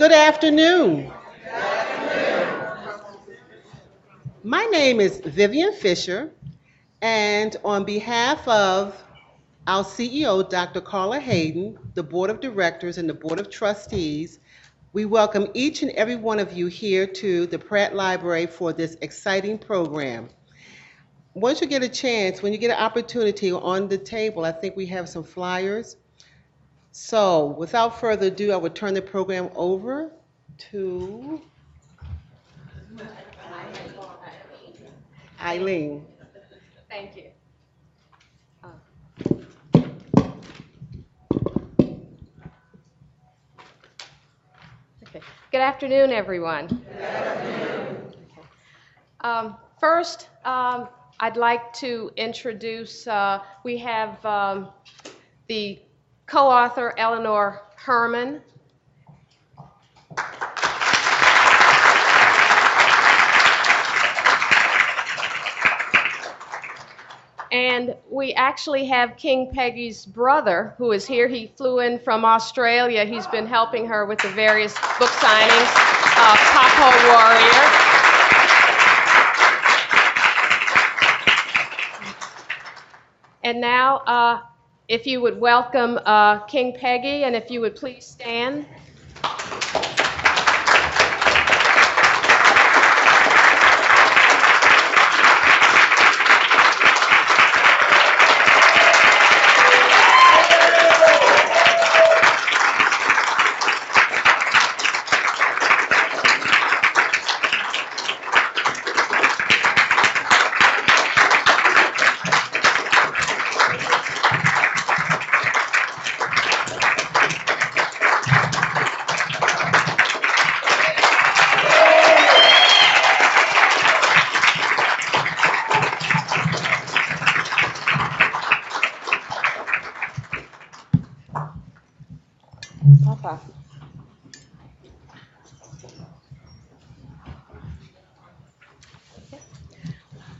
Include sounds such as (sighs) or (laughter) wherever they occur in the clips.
Good afternoon. My name is Vivian Fisher, and on behalf of our CEO, Dr. Carla Hayden, the Board of Directors, and the Board of Trustees, we welcome each and every one of you here to the Pratt Library for this exciting program. Once you get a chance, when you get an opportunity on the table, I think we have some flyers. So without further ado, I would turn the program over to Eileen. Thank you. Okay. Good afternoon, everyone. Good afternoon. Um, first, um, I'd like to introduce, uh, we have um, the co-author Eleanor Herman. And we actually have King Peggy's brother who is here. He flew in from Australia. He's been helping her with the various book signings. Papa Warrior. And now, uh, if you would welcome uh, King Peggy, and if you would please stand.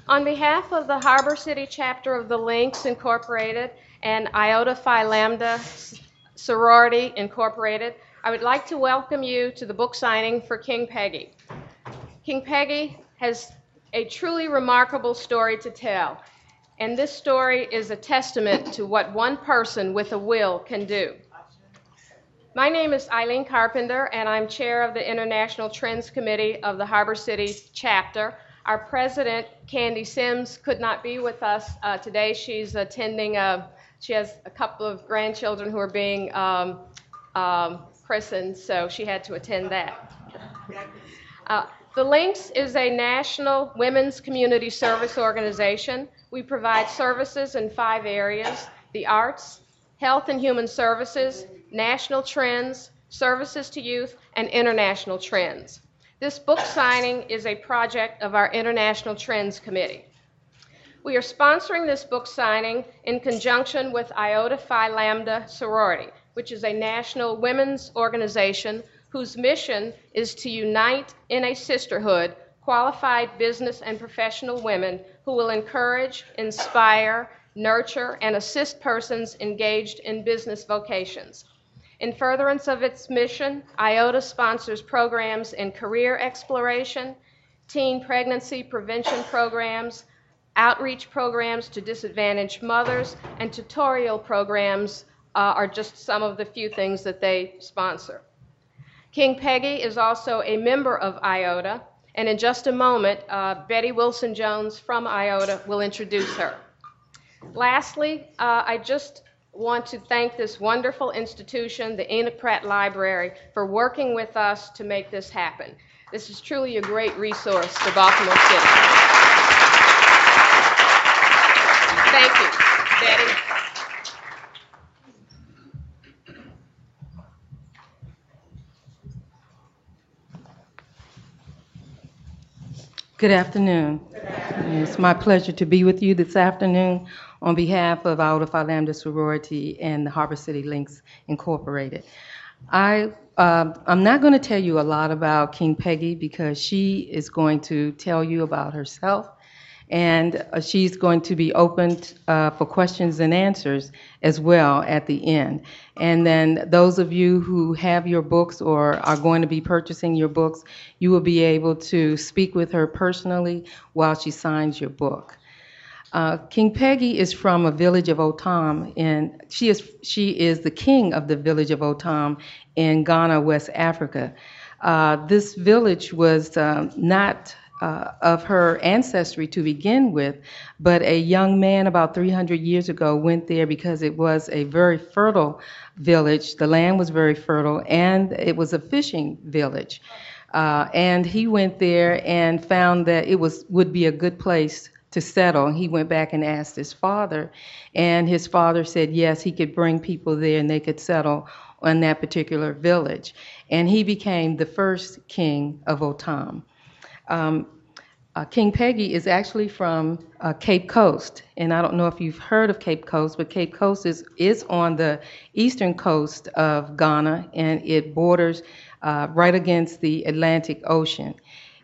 On behalf of the Harbor City chapter of the Links Incorporated and Iota Phi Lambda Sorority Incorporated, I would like to welcome you to the book signing for King Peggy. King Peggy has a truly remarkable story to tell, and this story is a testament to what one person with a will can do. My name is Eileen Carpenter, and I'm chair of the International Trends Committee of the Harbor City chapter. Our president, Candy Sims, could not be with us uh, today. She's attending, a, she has a couple of grandchildren who are being um, um, christened, so she had to attend that. Uh, the Links is a national women's community service organization. We provide services in five areas the arts, health and human services, national trends, services to youth, and international trends. This book signing is a project of our International Trends Committee. We are sponsoring this book signing in conjunction with Iota Phi Lambda Sorority, which is a national women's organization whose mission is to unite in a sisterhood qualified business and professional women who will encourage, inspire, nurture, and assist persons engaged in business vocations. In furtherance of its mission, IOTA sponsors programs in career exploration, teen pregnancy prevention programs, outreach programs to disadvantaged mothers, and tutorial programs uh, are just some of the few things that they sponsor. King Peggy is also a member of IOTA, and in just a moment, uh, Betty Wilson Jones from IOTA will introduce her. Lastly, uh, I just want to thank this wonderful institution, the Enoch Pratt Library, for working with us to make this happen. This is truly a great resource for Baltimore City. Thank you, Betty. Good afternoon. It's my pleasure to be with you this afternoon on behalf of Iota Phi Lambda Sorority and the Harbor City Links Incorporated. I, uh, I'm not going to tell you a lot about King Peggy because she is going to tell you about herself and uh, she's going to be opened uh, for questions and answers as well at the end. And then those of you who have your books or are going to be purchasing your books, you will be able to speak with her personally while she signs your book. Uh, king Peggy is from a village of Otuam, and she is she is the king of the village of Otuam in Ghana, West Africa. Uh, this village was um, not uh, of her ancestry to begin with, but a young man about 300 years ago went there because it was a very fertile village. The land was very fertile, and it was a fishing village. Uh, and he went there and found that it was would be a good place to settle. He went back and asked his father, and his father said yes, he could bring people there and they could settle on that particular village. And he became the first king of Otuam. Um, uh, king Peggy is actually from uh, Cape Coast, and I don't know if you've heard of Cape Coast, but Cape Coast is, is on the eastern coast of Ghana, and it borders uh, right against the Atlantic Ocean.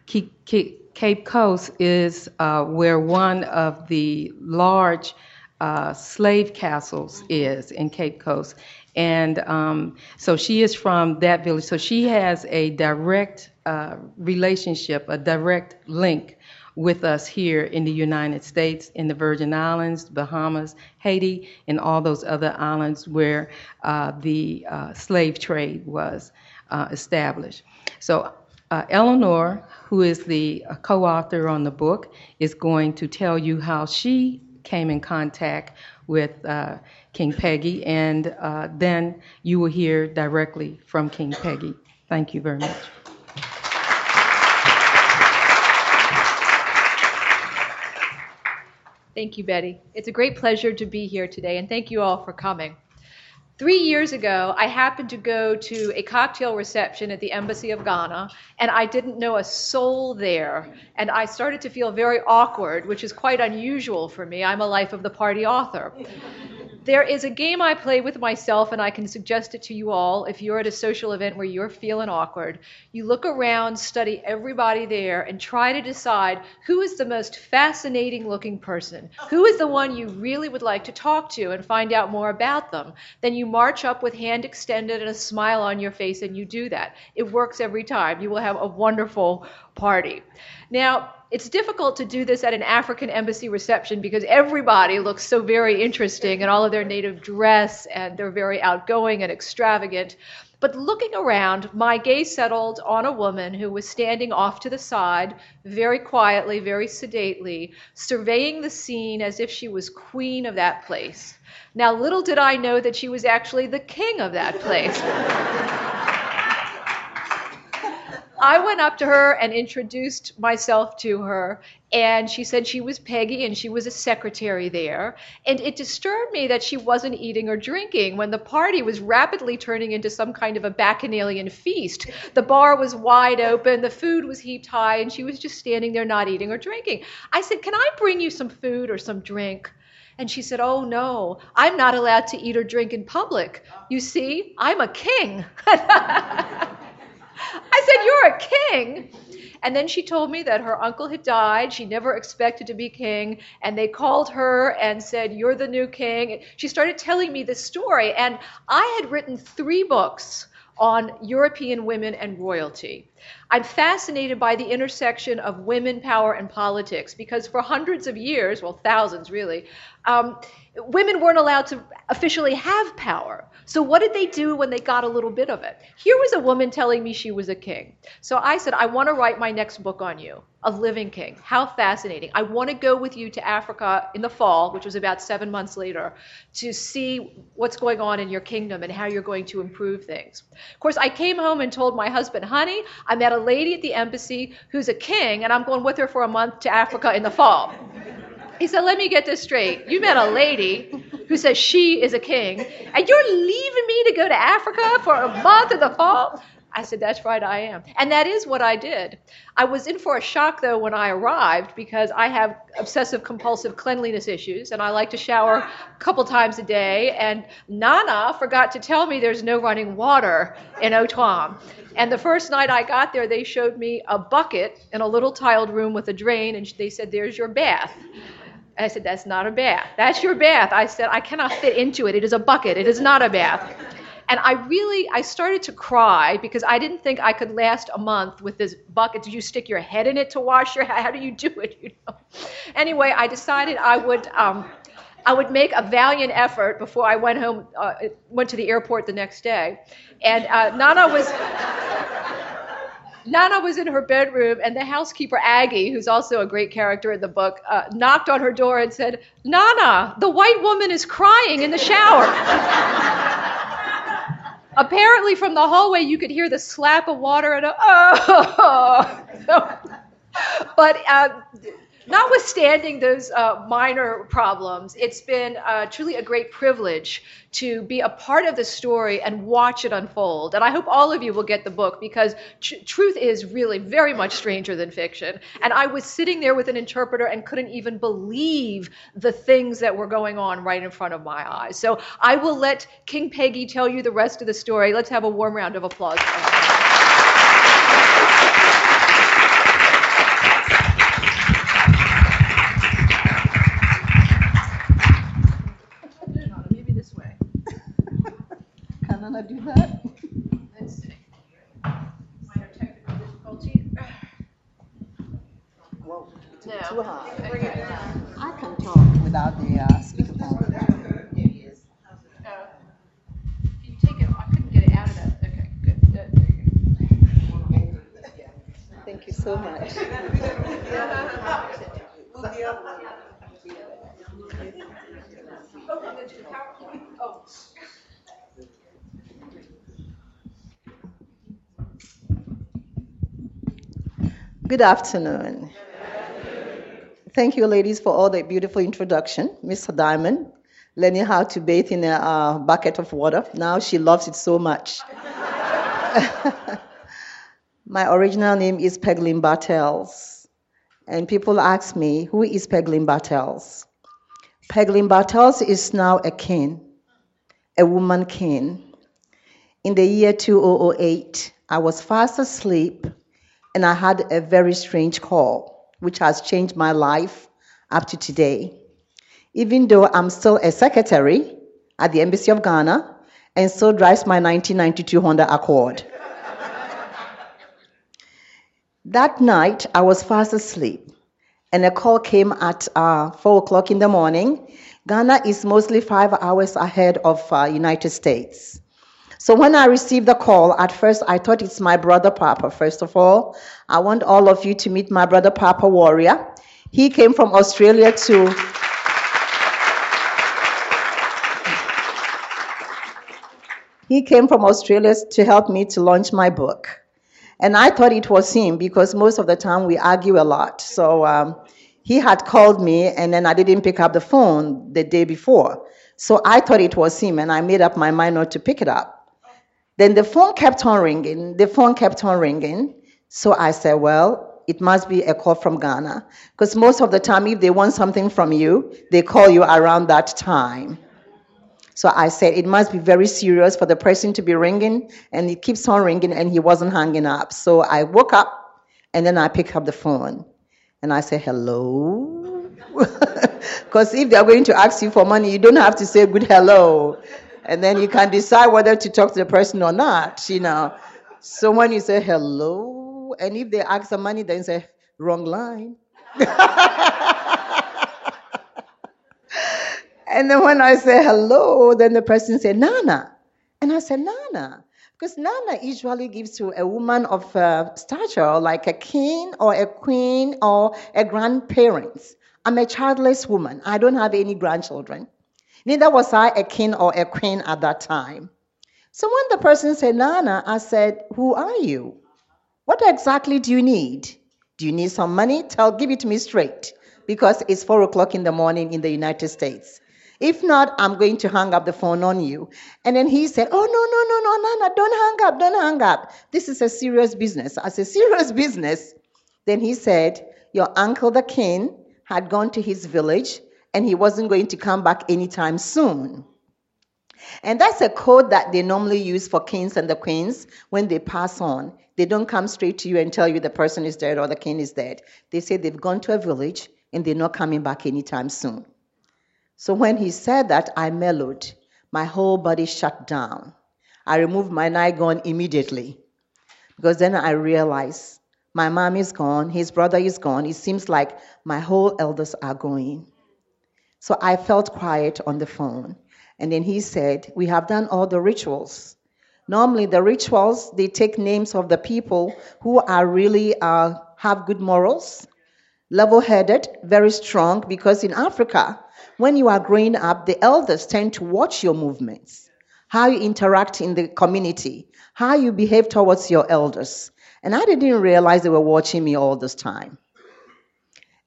Cape, Coast is uh, where one of the large uh, slave castles is in Cape Coast, and um, so she is from that village. So she has a direct uh, relationship, a direct link with us here in the United States, in the Virgin Islands, Bahamas, Haiti, and all those other islands where uh, the uh, slave trade was uh, established. So uh, Eleanor, who is the uh, co-author on the book, is going to tell you how she came in contact with King Peggy, and uh, then you will hear directly from King Peggy. Thank you very much. Thank you, Betty. It's a great pleasure to be here today, and thank you all for coming. Three years ago, I happened to go to a cocktail reception at the Embassy of Ghana, and I didn't know a soul there. And I started to feel very awkward, which is quite unusual for me. I'm a life of the party author. There is a game I play with myself, and I can suggest it to you all if you're at a social event where you're feeling awkward. You look around, study everybody there, and try to decide who is the most fascinating looking person. Who is the one you really would like to talk to and find out more about them? Then you march up with hand extended and a smile on your face, and you do that. It works every time. You will have a wonderful party. Now, it's difficult to do this at an African embassy reception because everybody looks so very interesting in all of their native dress and they're very outgoing and extravagant. But looking around, my gaze settled on a woman who was standing off to the side, very quietly, very sedately, surveying the scene as if she was queen of that place. Now, little did I know that she was actually the king of that place. (laughs) I went up to her and introduced myself to her, and she said she was Peggy and she was a secretary there. And it disturbed me that she wasn't eating or drinking when the party was rapidly turning into some kind of a bacchanalian feast. The bar was wide open, the food was heaped high, and she was just standing there not eating or drinking. I said, Can I bring you some food or some drink? And she said, Oh no, I'm not allowed to eat or drink in public. You see, I'm a king. (laughs) King. And then she told me that her uncle had died. She never expected to be king. And they called her and said, You're the new king. She started telling me this story. And I had written three books on European women and royalty. I'm fascinated by the intersection of women power and politics because for hundreds of years, well, thousands really, um, women weren't allowed to officially have power. So, what did they do when they got a little bit of it? Here was a woman telling me she was a king. So, I said, I want to write my next book on you, a living king. How fascinating. I want to go with you to Africa in the fall, which was about seven months later, to see what's going on in your kingdom and how you're going to improve things. Of course, I came home and told my husband, honey, I met a lady at the embassy who's a king, and I'm going with her for a month to Africa in the fall. He said, Let me get this straight. You met a lady who says she is a king, and you're leaving me to go to Africa for a month in the fall? I said, That's right, I am. And that is what I did. I was in for a shock, though, when I arrived because I have obsessive compulsive cleanliness issues and I like to shower a couple times a day. And Nana forgot to tell me there's no running water in Otuam. And the first night I got there, they showed me a bucket in a little tiled room with a drain, and they said, There's your bath. I said, That's not a bath. That's your bath. I said, I cannot fit into it. It is a bucket. It is not a bath. And I really, I started to cry because I didn't think I could last a month with this bucket. Do you stick your head in it to wash your hair? (laughs) How do you do it? You know. Anyway, I decided I would. Um, I would make a valiant effort before I went home, uh, went to the airport the next day. And uh, Nana was. Nana was in her bedroom, and the housekeeper, Aggie, who's also a great character in the book, uh, knocked on her door and said, Nana, the white woman is crying in the shower. (laughs) Apparently, from the hallway, you could hear the slap of water and a, oh. (laughs) but uh, notwithstanding those uh, minor problems, it's been uh, truly a great privilege to be a part of the story and watch it unfold. And I hope all of you will get the book because tr- truth is really very much stranger than fiction. And I was sitting there with an interpreter and couldn't even believe the things that were going on right in front of my eyes. So I will let King Peggy tell you the rest of the story. Let's have a warm round of applause. Can do that? Let's see. Minor technical difficulty. Whoa, too, No. too high. Good afternoon. Thank you, ladies, for all the beautiful introduction. Miss Diamond, learning how to bathe in a uh, bucket of water. Now she loves it so much. (laughs) My original name is Peggielene Bartels, and people ask me, who is Peggielene Bartels? Peggielene Bartels is now a king, a woman king. In the year 2008, I was fast asleep and I had a very strange call, which has changed my life up to today. Even though I'm still a secretary at the Embassy of Ghana and still drives my 1992 Honda Accord. that night, I was fast asleep, and a call came at uh, 4 o'clock in the morning. Ghana is mostly five hours ahead of uh, United States. So when I received the call, at first I thought it's my brother Papa. First of all, I want all of you to meet my brother Papa Warrior. He came from Australia to He came from Australia to help me to launch my book. And I thought it was him because most of the time we argue a lot. So um, he had called me and then I didn't pick up the phone the day before. So I thought it was him and I made up my mind not to pick it up. Then the phone kept on ringing. The phone kept on ringing. So I said, well, it must be a call from Ghana. Because most of the time, if they want something from you, they call you around that time. So I said, it must be very serious for the person to be ringing, and it keeps on ringing, and he wasn't hanging up. So I woke up, and then I picked up the phone, and I said, hello? (laughs) Because if they're going to ask you for money, you don't have to say good hello. And then you can decide whether to talk to the person or not, you know. So when you say hello, and if they ask for money, then say, wrong line. (laughs) And then when I say hello, then the person say Nana. And I say Nana. Because Nana usually gives to a woman of uh, stature, like a king or a queen or a grandparent. I'm a childless woman. I don't have any grandchildren. Neither was I a king or a queen at that time. So when the person said, Nana, I said, Who are you? What exactly do you need? Do you need some money? Tell, give it to me straight. Because it's four o'clock in the morning in the United States. If not, I'm going to hang up the phone on you. And then he said, Oh, no, no, no, no, Nana, don't hang up, don't hang up. This is a serious business. I said, Serious business? Then he said, Your uncle, the king, had gone to his village and he wasn't going to come back anytime soon. And that's a code that they normally use for kings and the queens when they pass on. They don't come straight to you and tell you the person is dead or the king is dead. They say they've gone to a village and they're not coming back anytime soon. So when he said that, I mellowed. My whole body shut down. I removed my gown immediately because then I realized my mom is gone, his brother is gone. It seems like my whole elders are going. So I felt quiet on the phone. And then he said, We have done all the rituals. Normally, the rituals, they take names of the people who are really uh, have good morals, level headed, very strong, because in Africa, when you are growing up, the elders tend to watch your movements, how you interact in the community, how you behave towards your elders. And I didn't realize they were watching me all this time.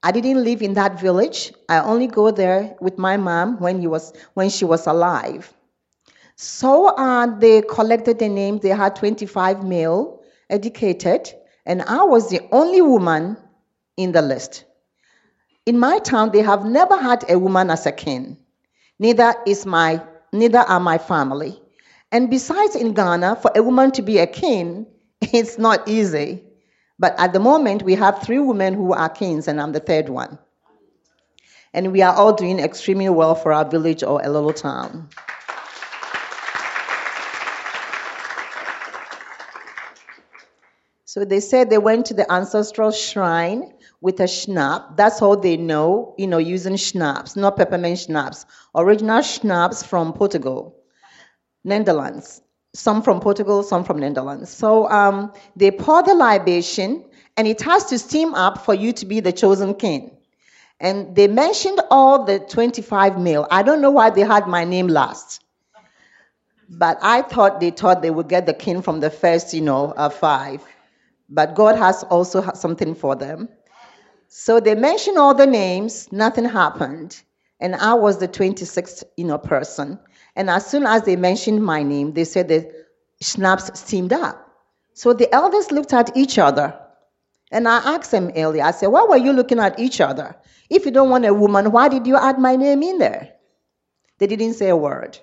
I didn't live in that village. I only go there with my mom when, he was, when she was alive. So uh, they collected the names. They had 25 male, educated, and I was the only woman in the list. In my town, they have never had a woman as a king. Neither is my, neither are my family. And besides, in Ghana, for a woman to be a king, (laughs) it's not easy. But at the moment, we have three women who are kings, and I'm the third one. And we are all doing extremely well for our village or a little town. So they said they went to the ancestral shrine with a schnapps. That's all they know, you know, using schnapps, not peppermint schnapps. Original schnapps from Portugal, Netherlands some from Portugal, some from Netherlands. So um, they pour the libation, and it has to steam up for you to be the chosen king. And they mentioned all the 25 male. I don't know why they had my name last. But I thought they thought they would get the king from the first, you know, uh, five. But God has also had something for them. So they mentioned all the names, nothing happened. And I was the 26th, you know, person. And as soon as they mentioned my name, they said the schnapps steamed up. So the elders looked at each other. And I asked them earlier, I said, why were you looking at each other? If you don't want a woman, why did you add my name in there? They didn't say a word.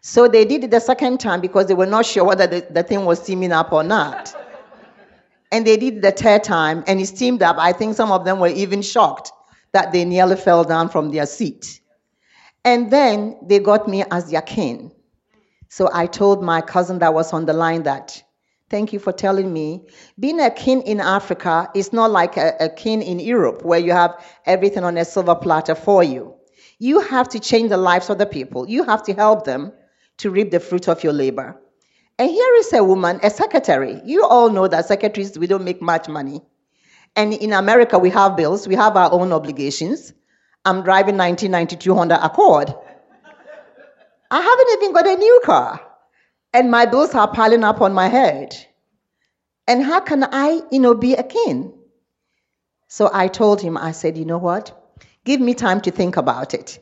So they did it the second time because they were not sure whether the, the thing was steaming up or not. and they did the third time and it steamed up. I think some of them were even shocked that they nearly fell down from their seat. And then they got me as their king. So I told my cousin that was on the line that, thank you for telling me. Being a king in Africa is not like a, a king in Europe where you have everything on a silver platter for you. You have to change the lives of the people. You have to help them to reap the fruit of your labor. And here is a woman, a secretary. You all know that secretaries, we don't make much money. And in America, we have bills, we have our own obligations. I'm driving 1992 Honda Accord. I haven't even got a new car. And my bills are piling up on my head. And how can I, you know, be a king? So I told him, I said, you know what? Give me time to think about it.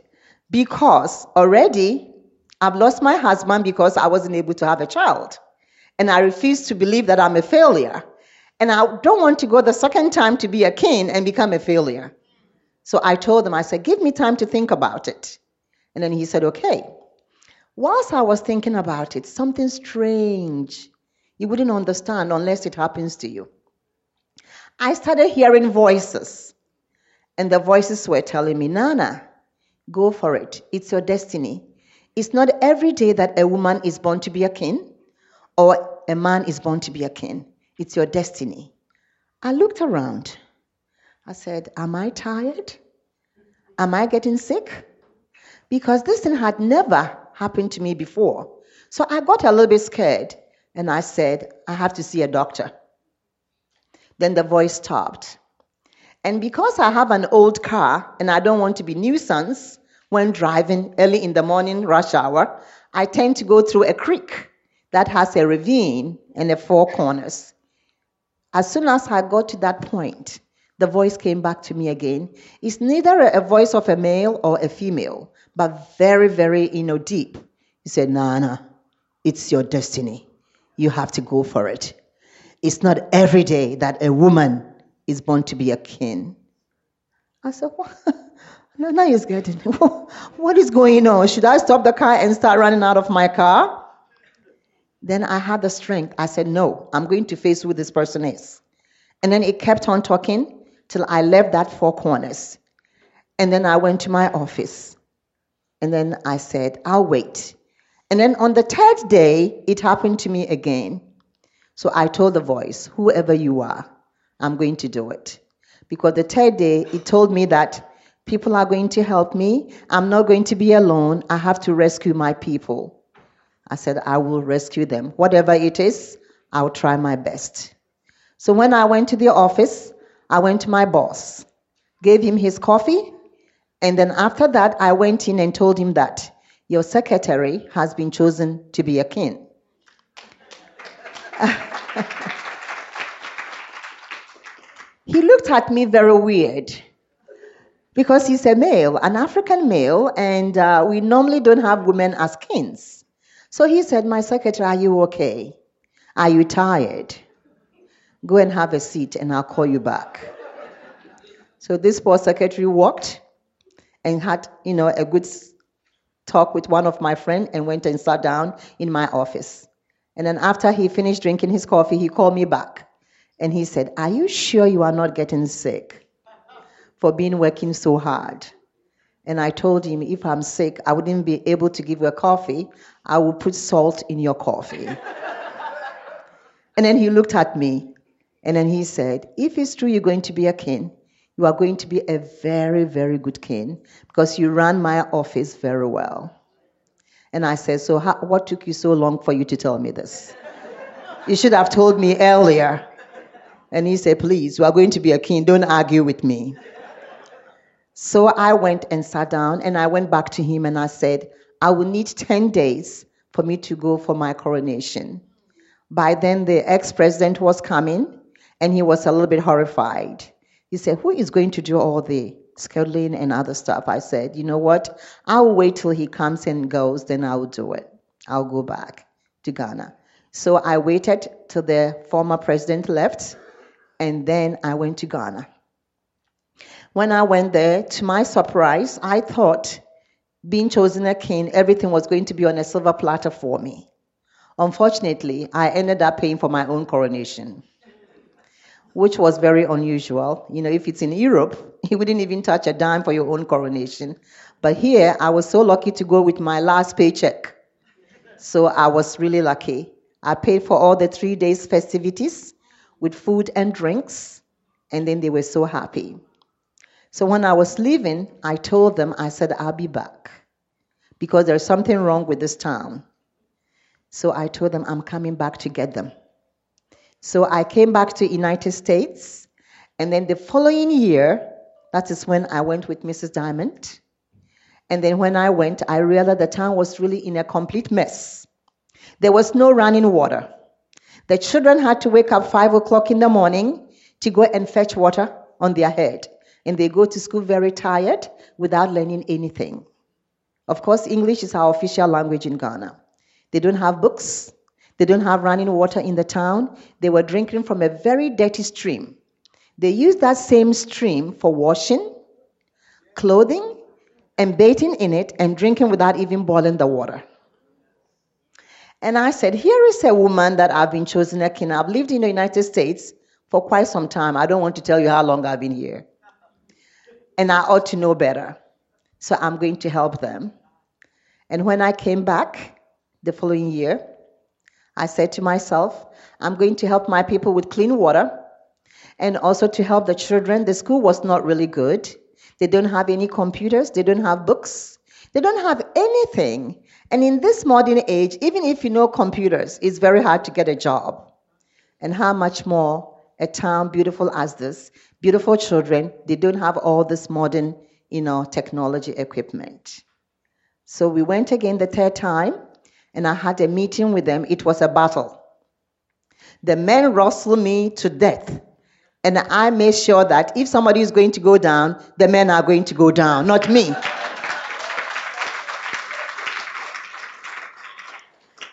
Because already I've lost my husband because I wasn't able to have a child. And I refuse to believe that I'm a failure. And I don't want to go the second time to be a king and become a failure. So I told him, I said, give me time to think about it. And then he said, okay. Whilst I was thinking about it, something strange. You wouldn't understand unless it happens to you. I started hearing voices, and the voices were telling me, Nana, go for it. It's your destiny. It's not every day that a woman is born to be a king or a man is born to be a king. It's your destiny. I looked around. I said, Am I tired? Am I getting sick? Because this thing had never happened to me before. So I got a little bit scared and I said, I have to see a doctor. Then the voice stopped. And because I have an old car and I don't want to be nuisance when driving early in the morning rush hour, I tend to go through a creek that has a ravine and a four corners. As soon as I got to that point, the voice came back to me again. It's neither a voice of a male or a female, but very, very, you know, deep. He said, Nana, it's your destiny. You have to go for it. It's not every day that a woman is born to be a king. I said, what? (laughs) Now he's (laughs) getting, what is going on? Should I stop the car and start running out of my car? Then I had the strength. I said, no, I'm going to face who this person is. And then it kept on talking till I left that four corners. And then I went to my office. And then I said, I'll wait. And then on the third day, it happened to me again. So I told the voice, whoever you are, I'm going to do it. Because the third day, it told me that People are going to help me. I'm not going to be alone. I have to rescue my people. I said, I will rescue them. Whatever it is, I'll try my best. So when I went to the office, I went to my boss, gave him his coffee, and then after that, I went in and told him that your secretary has been chosen to be a king. (laughs) he looked at me very weird because he's a male, an African male, and uh, we normally don't have women as kings. So he said, My secretary, are you okay? Are you tired? Go and have a seat, and I'll call you back. So this poor secretary walked and had, you know, a good talk with one of my friends and went and sat down in my office. And then after he finished drinking his coffee, he called me back. And he said, Are you sure you are not getting sick? for being working so hard. And I told him, if I'm sick, I wouldn't be able to give you a coffee. I will put salt in your coffee. (laughs) and then he looked at me and then he said, if it's true you're going to be a king, you are going to be a very, very good king because you ran my office very well. And I said, so how, what took you so long for you to tell me this? you should have told me earlier. And he said, please, you are going to be a king. Don't argue with me. So I went and sat down and I went back to him and I said, I will need 10 days for me to go for my coronation. By then, the ex president was coming and he was a little bit horrified. He said, Who is going to do all the scheduling and other stuff? I said, You know what? I'll wait till he comes and goes, then I'll do it. I'll go back to Ghana. So I waited till the former president left and then I went to Ghana. When I went there, to my surprise, I thought being chosen a king, everything was going to be on a silver platter for me. Unfortunately, I ended up paying for my own coronation, which was very unusual. You know, if it's in Europe, (laughs) you wouldn't even touch a dime for your own coronation. But here, I was so lucky to go with my last paycheck. So I was really lucky. I paid for all the three days festivities with food and drinks, and then they were so happy. So when I was leaving, I told them, I said, I'll be back because there's something wrong with this town. So I told them, I'm coming back to get them. So I came back to United States, and then the following year, that is when I went with Mrs. Diamond. And then when I went, I realized the town was really in a complete mess. There was no running water. The children had to wake up five o'clock in the morning to go and fetch water on their head and they go to school very tired without learning anything. Of course, English is our official language in Ghana. They don't have books, they don't have running water in the town. They were drinking from a very dirty stream. They used that same stream for washing, clothing, and bathing in it and drinking without even boiling the water. And I said, Here is a woman that I've been chosen a king. I've lived in the United States for quite some time. I don't want to tell you how long I've been here and I ought to know better. So I'm going to help them. And when I came back the following year, I said to myself, I'm going to help my people with clean water and also to help the children. The school was not really good. They don't have any computers, they don't have books, they don't have anything. And in this modern age, even if you know computers, it's very hard to get a job. And how much more a town beautiful as this beautiful children, they don't have all this modern, you know, technology equipment. So we went again the third time, and I had a meeting with them. It was a battle. The men wrestled me to death. And I made sure that if somebody is going to go down, the men are going to go down, not me.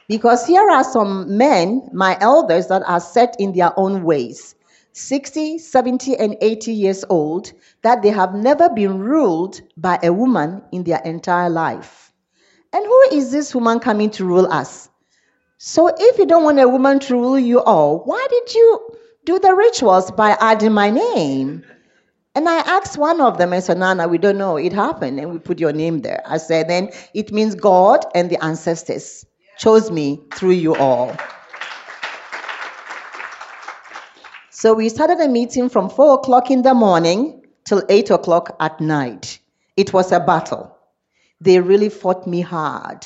Because here are some men, my elders, that are set in their own ways 60, 70, and 80 years old, that they have never been ruled by a woman in their entire life. And who is this woman coming to rule us? So if you don't want a woman to rule you all, why did you do the rituals by adding my name? And I asked one of them, I said, Nana, we don't know. It happened, and we put your name there. I said, then it means God and the ancestors chose me through you all. So we started a meeting from 4 o'clock in the morning till 8 o'clock at night. It was a battle. They really fought me hard.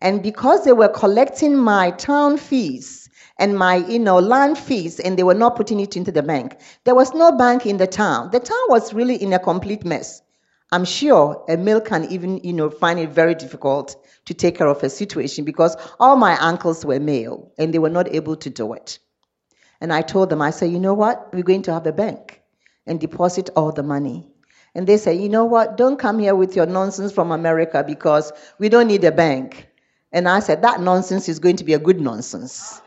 And because they were collecting my town fees and my you know land fees and they were not putting it into the bank, there was no bank in the town. The town was really in a complete mess. I'm sure a male can even you know find it very difficult to take care of a situation because all my uncles were male and they were not able to do it. And I told them, I said, you know what? We're going to have a bank and deposit all the money. And they said, you know what? Don't come here with your nonsense from America because we don't need a bank. And I said, that nonsense is going to be a good nonsense.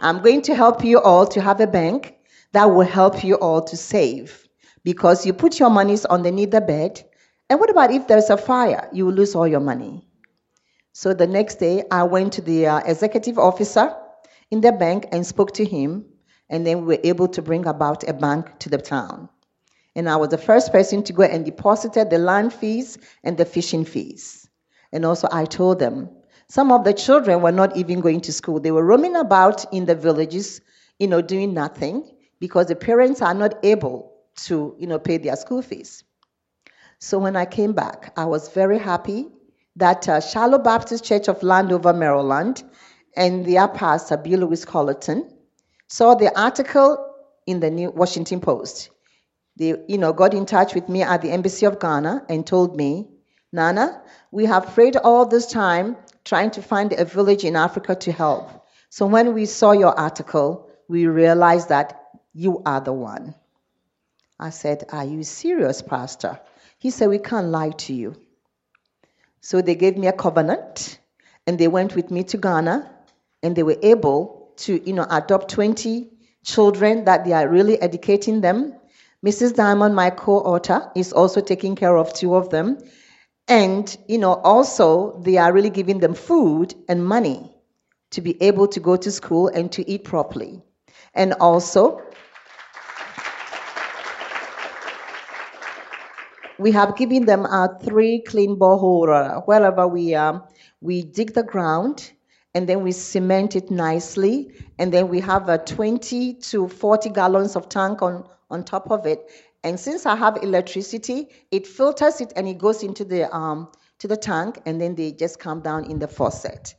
I'm going to help you all to have a bank that will help you all to save because you put your monies underneath the bed. And what about if there's a fire? You will lose all your money. So the next day, I went to the uh, executive officer in the bank and spoke to him, and then we were able to bring about a bank to the town. And I was the first person to go and deposited the land fees and the fishing fees. And also, I told them some of the children were not even going to school. They were roaming about in the villages, you know, doing nothing because the parents are not able to, you know, pay their school fees. So when I came back, I was very happy that uh, Shiloh Baptist Church of Landover, Maryland, and their pastor, Bill Lewis Colleton, saw the article in the New Washington Post. They, you know, got in touch with me at the Embassy of Ghana and told me, Nana, we have prayed all this time trying to find a village in Africa to help. So when we saw your article, we realized that you are the one. I said, Are you serious, Pastor? He said, We can't lie to you. So they gave me a covenant and they went with me to Ghana and they were able to, you know, adopt 20 children that they are really educating them. Mrs. Diamond, my co-author, is also taking care of two of them. And, you know, also they are really giving them food and money to be able to go to school and to eat properly. And also, we have given them our three clean borehole. Wherever we um, we dig the ground and then we cement it nicely, and then we have a 20 to 40 gallons of tank on on top of it. And since I have electricity, it filters it and it goes into the um, to the tank, and then they just come down in the faucet.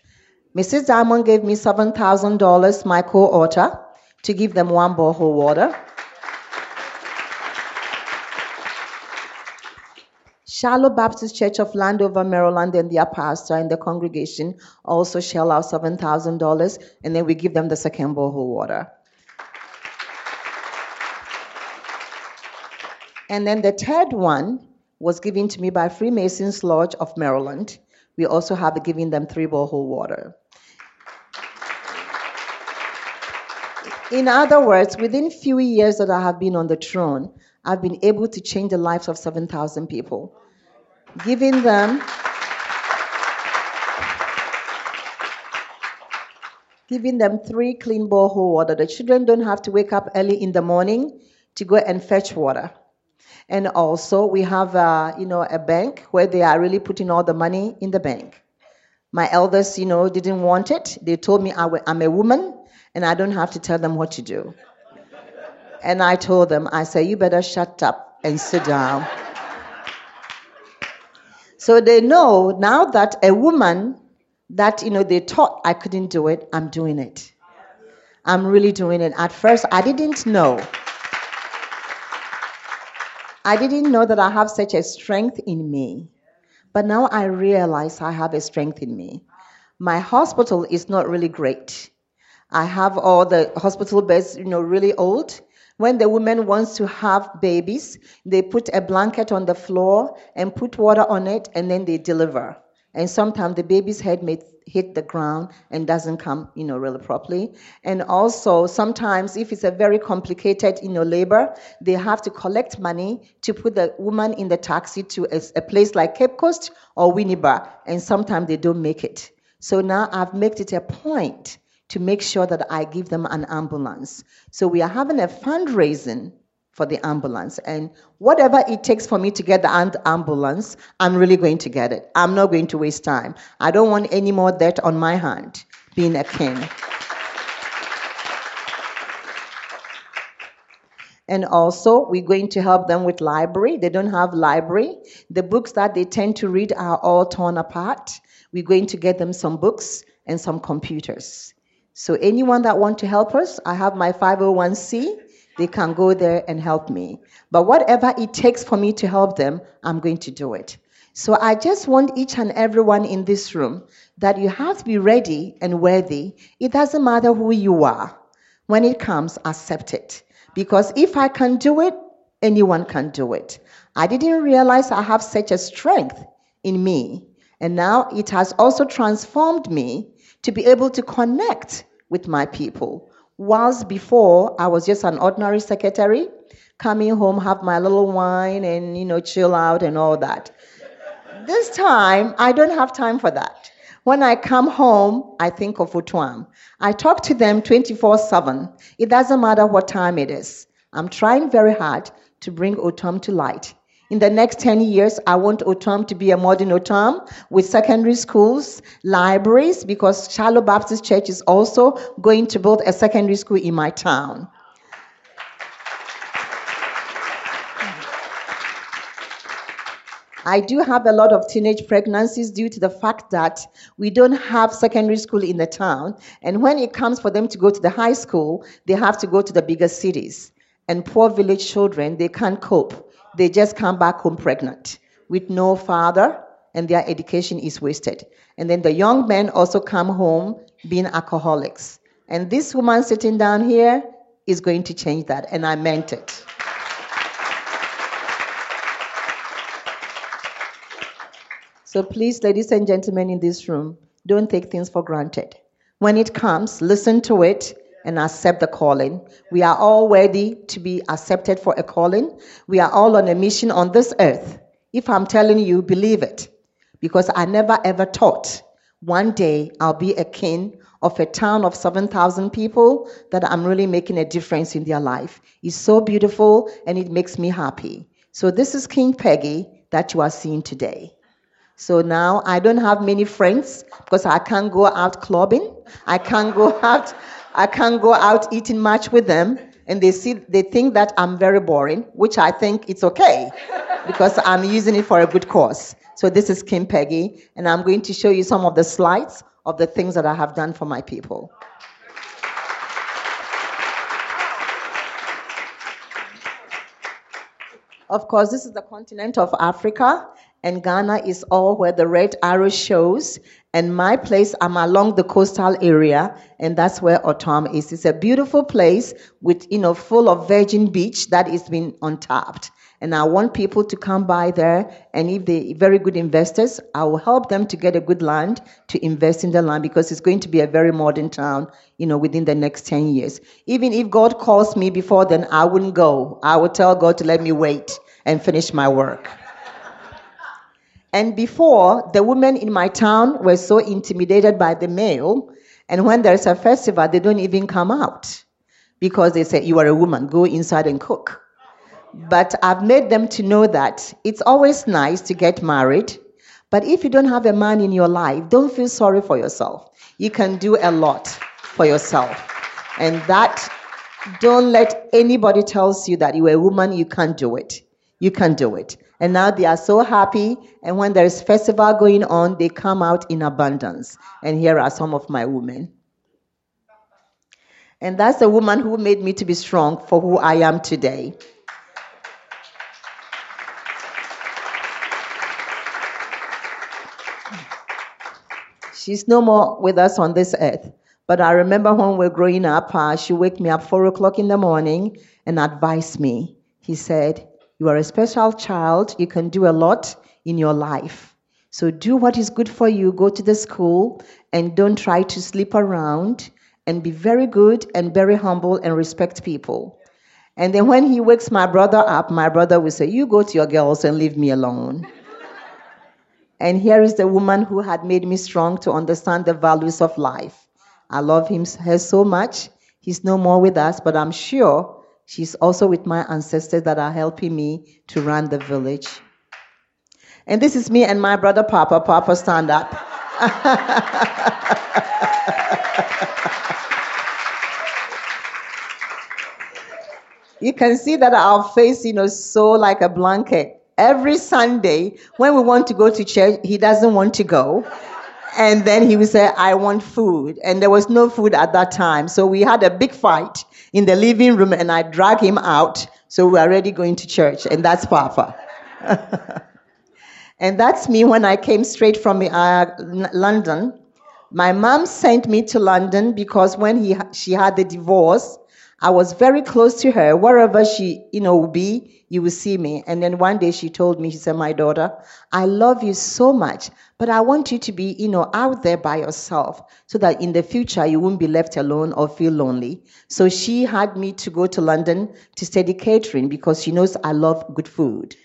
Mrs. Diamond gave me seven thousand dollars, my co-author, to give them one borehole water. Shiloh Baptist Church of Landover, Maryland, and their pastor and the congregation also shell out $7,000, and then we give them the second borehole water. And then the third one was given to me by Freemasons Lodge of Maryland. We also have given them three borehole water. In other words, within few years that I have been on the throne, I've been able to change the lives of 7,000 people giving them giving them three clean borehole water. The children don't have to wake up early in the morning to go and fetch water. And also, we have a, you know a bank where they are really putting all the money in the bank. My elders, you know, didn't want it. They told me I'm a woman and I don't have to tell them what to do. And I told them, I said, you better shut up and sit down. So they know now that a woman that, you know, they thought I couldn't do it, I'm doing it. I'm really doing it. At first, I didn't know. I didn't know that I have such a strength in me. But now I realize I have a strength in me. My hospital is not really great. I have all the hospital beds, you know, really old. When the woman wants to have babies, they put a blanket on the floor and put water on it, and then they deliver. And sometimes the baby's head may hit the ground and doesn't come, you know, really properly. And also sometimes if it's a very complicated, you know, labor, they have to collect money to put the woman in the taxi to a, a place like Cape Coast or Winneba, and sometimes they don't make it. So now I've made it a point to make sure that I give them an ambulance. So we are having a fundraising for the ambulance. And whatever it takes for me to get the ambulance, I'm really going to get it. I'm not going to waste time. I don't want any more debt on my hand being a king. And also, we're going to help them with library. They don't have library. The books that they tend to read are all torn apart. We're going to get them some books and some computers. So anyone that want to help us, I have my 501c they can go there and help me. But whatever it takes for me to help them, I'm going to do it. So I just want each and everyone in this room that you have to be ready and worthy. It doesn't matter who you are. When it comes, accept it. Because if I can do it, anyone can do it. I didn't realize I have such a strength in me. And now it has also transformed me to be able to connect with my people. Whilst before I was just an ordinary secretary, coming home, have my little wine and, you know, chill out and all that. This time, I don't have time for that. When I come home, I think of Otuam. I talk to them 24 7. It doesn't matter what time it is. I'm trying very hard to bring Otuam to light. In the next 10 years, I want Otuam to be a modern Otuam with secondary schools, libraries, because Shiloh Baptist Church is also going to build a secondary school in my town. I do have a lot of teenage pregnancies due to the fact that we don't have secondary school in the town. And when it comes for them to go to the high school, they have to go to the bigger cities. And poor village children, they can't cope they just come back home pregnant with no father and their education is wasted. And then the young men also come home being alcoholics. And this woman sitting down here is going to change that, and I meant it. So please, ladies and gentlemen in this room, don't take things for granted. When it comes, listen to it and accept the calling. We are all ready to be accepted for a calling. We are all on a mission on this earth. If I'm telling you, believe it. Because I never ever thought one day I'll be a king of a town of 7,000 people that I'm really making a difference in their life. It's so beautiful and it makes me happy. So this is King Peggy that you are seeing today. So now I don't have many friends because I can't go out clubbing. I can't go (laughs) out I can't go out eating much with them, and they see they think that I'm very boring, which I think it's okay because I'm using it for a good cause. So this is King Peggy, and I'm going to show you some of the slides of the things that I have done for my people. Of course, this is the continent of Africa, and Ghana is all where the red arrow shows. And my place, I'm along the coastal area, and that's where Otuam is. It's a beautiful place with, you know, full of virgin beach that is being untapped. And I want people to come by there, and if they very good investors, I will help them to get a good land to invest in the land because it's going to be a very modern town, you know, within the next 10 years. Even if God calls me before then, I wouldn't go. I would tell God to let me wait and finish my work. And before, the women in my town were so intimidated by the male, and when there's a festival, they don't even come out because they say, You are a woman, go inside and cook. But I've made them to know that it's always nice to get married, but if you don't have a man in your life, don't feel sorry for yourself. You can do a lot for yourself. And that, don't let anybody tells you that you're a woman, you can't do it. You can do it. And now they are so happy. And when there is festival going on, they come out in abundance. And here are some of my women. And that's the woman who made me to be strong for who I am today. She's no more with us on this earth, But I remember when we were growing up, uh, she woke me up four o'clock in the morning and advised me. He said, "You are a special child. You can do a lot in your life. So do what is good for you. Go to the school and don't try to sleep around and be very good and very humble and respect people." And then when he wakes my brother up, my brother will say, "You go to your girls and leave me alone." (laughs) And here is the woman who had made me strong to understand the values of life. I love him her so much. He's no more with us, but I'm sure she's also with my ancestors that are helping me to run the village. And this is me and my brother Papa. Papa, stand up. (laughs) you can see that our face, you know, so like a blanket every Sunday when we want to go to church, he doesn't want to go. And then he would say, I want food. And there was no food at that time. So we had a big fight in the living room and I dragged him out. So we are already going to church. And that's Papa. (laughs) and that's me when I came straight from uh, London. My mom sent me to London because when he, she had the divorce, I was very close to her. Wherever she, you know, would be, you will see me. And then one day she told me, she said, My daughter, I love you so much, but I want you to be, you know, out there by yourself so that in the future you won't be left alone or feel lonely. So she had me to go to London to study catering because she knows I love good food.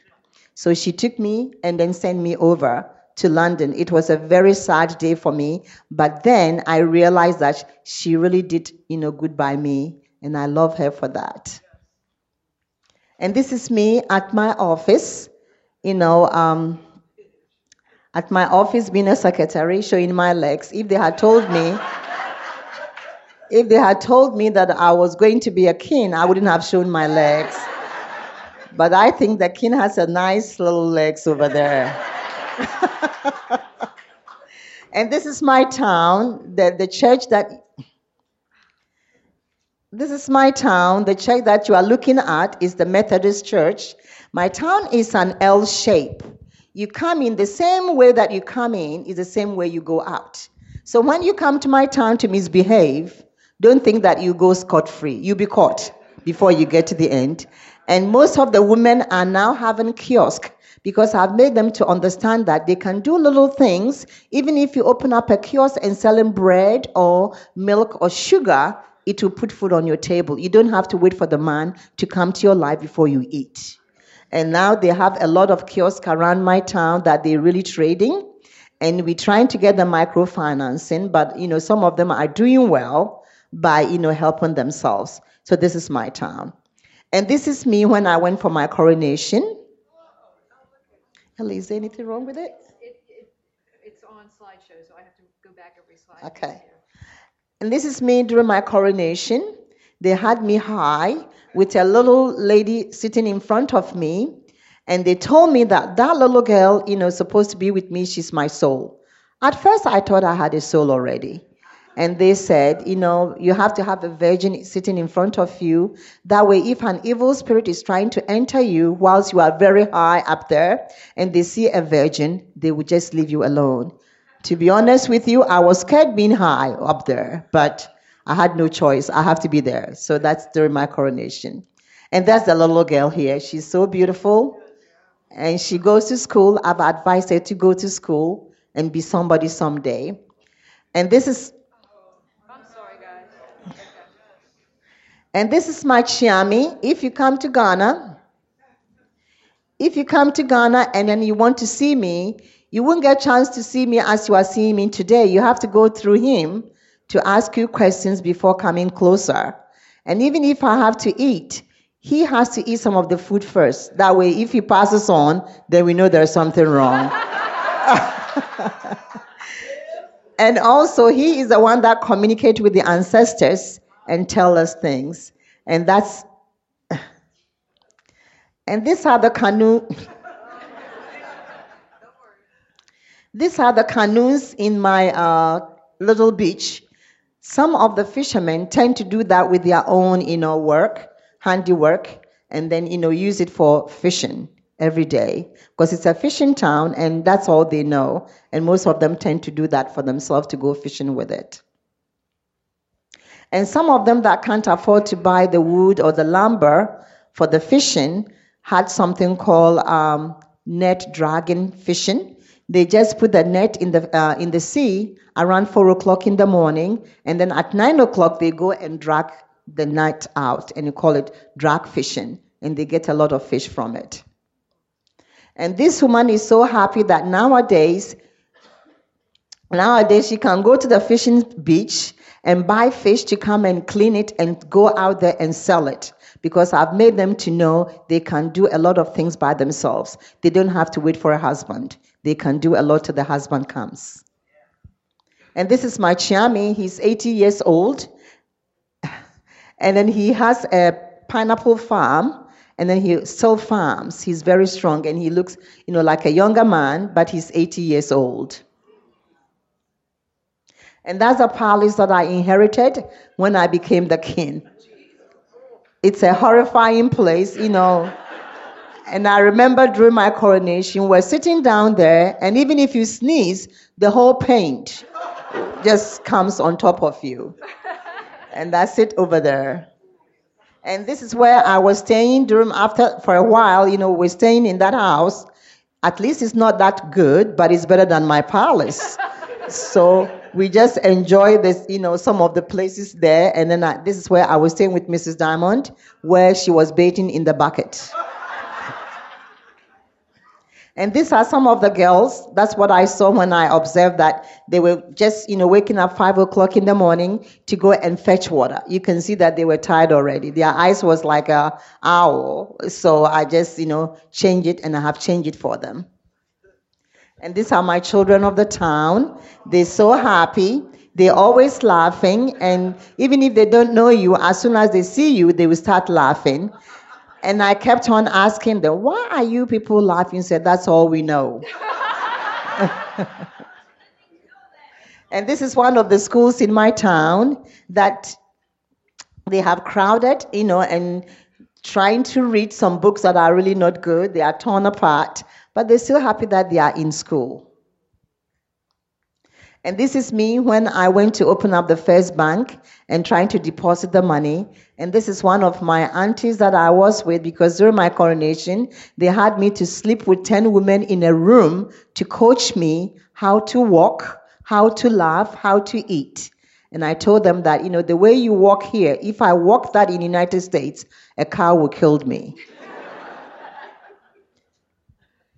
So she took me and then sent me over to London. It was a very sad day for me, but then I realized that she really did, you know, good by me and I love her for that. And this is me at my office, you know, um, at my office being a secretary, showing my legs. If they had told me, if they had told me that I was going to be a king, I wouldn't have shown my legs. But I think the king has a nice little legs over there. (laughs) and this is my town, the, the church that this is my town. The church that you are looking at is the Methodist Church. My town is an L shape. You come in the same way that you come in is the same way you go out. So when you come to my town to misbehave, don't think that you go scot free. You'll be caught before you get to the end. And most of the women are now having kiosk because I've made them to understand that they can do little things. Even if you open up a kiosk and selling bread or milk or sugar, it will put food on your table. You don't have to wait for the man to come to your life before you eat. And now they have a lot of kiosks around my town that they're really trading. And we're trying to get the microfinancing, but you know, some of them are doing well by you know helping themselves. So this is my town. And this is me when I went for my coronation. Ellie, is there anything wrong with it? it, it it's on slideshow, so I have to go back every slide. Okay. And this is me during my coronation. They had me high with a little lady sitting in front of me. And they told me that that little girl, you know, supposed to be with me, she's my soul. At first, I thought I had a soul already. And they said, you know, you have to have a virgin sitting in front of you. That way, if an evil spirit is trying to enter you whilst you are very high up there and they see a virgin, they will just leave you alone. To be honest with you, I was scared being high up there, but I had no choice. I have to be there. So that's during my coronation. And that's the little girl here. She's so beautiful. And she goes to school. I've advised her to go to school and be somebody someday. And this is. I'm sorry, guys. And this is my Chiami. If you come to Ghana, if you come to Ghana and then you want to see me, you won't get a chance to see me as you are seeing me today. You have to go through him to ask you questions before coming closer. And even if I have to eat, he has to eat some of the food first. That way, if he passes on, then we know there's something wrong. (laughs) and also, he is the one that communicates with the ancestors and tell us things. And that's (sighs) and these are the canoe (laughs) These are the canoes in my uh, little beach. Some of the fishermen tend to do that with their own, you know, work, handiwork, and then, you know, use it for fishing every day because it's a fishing town and that's all they know. And most of them tend to do that for themselves to go fishing with it. And some of them that can't afford to buy the wood or the lumber for the fishing had something called um, net dragging fishing. They just put the net in the uh, in the sea around four o'clock in the morning, and then at nine o'clock they go and drag the net out, and you call it drag fishing, and they get a lot of fish from it. And this woman is so happy that nowadays, nowadays she can go to the fishing beach and buy fish to come and clean it and go out there and sell it because I've made them to know they can do a lot of things by themselves. They don't have to wait for a husband. They can do a lot till the husband comes. And this is my Chiami. He's 80 years old. And then he has a pineapple farm. And then he still farms. He's very strong and he looks, you know, like a younger man, but he's 80 years old. And that's a palace that I inherited when I became the king. It's a horrifying place, you know. And I remember during my coronation, we're sitting down there, and even if you sneeze, the whole paint just comes on top of you. And that's it over there. And this is where I was staying during after for a while. You know, we're staying in that house. At least it's not that good, but it's better than my palace. (laughs) so we just enjoy this, you know, some of the places there. And then I, this is where I was staying with Mrs. Diamond, where she was bathing in the bucket. And these are some of the girls. That's what I saw when I observed that they were just, you know, waking up five o'clock in the morning to go and fetch water. You can see that they were tired already. Their eyes was like a owl. So I just, you know, change it and I have changed it for them. And these are my children of the town. They're so happy. They're always laughing. And even if they don't know you, as soon as they see you, they will start laughing. And I kept on asking them, why are you people laughing? Said, that's all we know. (laughs) and this is one of the schools in my town that they have crowded, you know, and trying to read some books that are really not good. They are torn apart, but they're still happy that they are in school. And this is me when I went to open up the first bank and trying to deposit the money. And this is one of my aunties that I was with because during my coronation, they had me to sleep with 10 women in a room to coach me how to walk, how to laugh, how to eat. And I told them that, you know, the way you walk here, if I walk that in the United States, a car will kill me.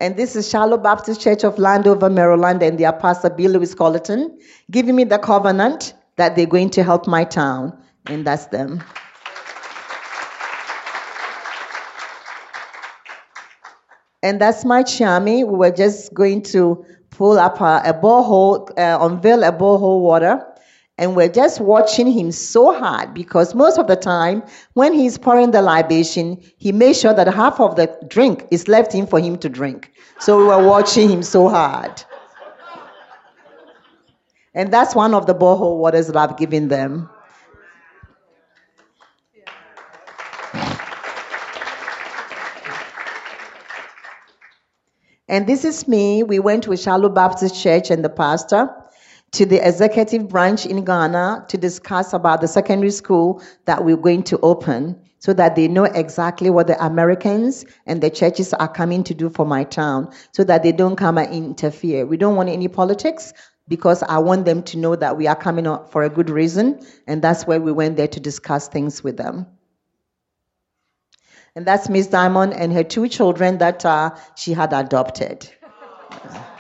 And this is Shiloh Baptist Church of Landover, Maryland, and their pastor, Bill Lewis Colleton, giving me the covenant that they're going to help my town. And that's them. And that's my chami. We were just going to pull up a, a borehole, uh, unveil a borehole water. And we're just watching him so hard because most of the time when he's pouring the libation, he makes sure that half of the drink is left in for him to drink. So we were watching him so hard. And that's one of the borehole waters that I've given them. And this is me. We went to Shiloh Baptist Church and the pastor to the executive branch in Ghana to discuss about the secondary school that we're going to open so that they know exactly what the Americans and the churches are coming to do for my town so that they don't come and interfere. We don't want any politics because I want them to know that we are coming up for a good reason, and that's why we went there to discuss things with them. And that's Miss Diamond and her two children that uh, she had adopted. (laughs)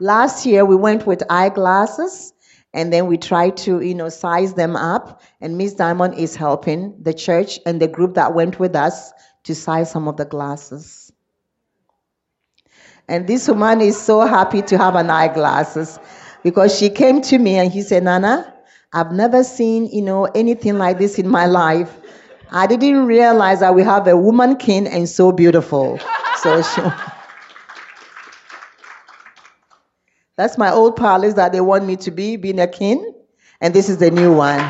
Last year we went with eyeglasses and then we tried to, you know, size them up. And Miss Diamond is helping the church and the group that went with us to size some of the glasses. And this woman is so happy to have an eyeglasses because she came to me and he said, Nana, I've never seen, you know, anything like this in my life. I didn't realize that we have a woman king and so beautiful. So she, (laughs) That's my old palace that they want me to be, being a king. And this is the new one.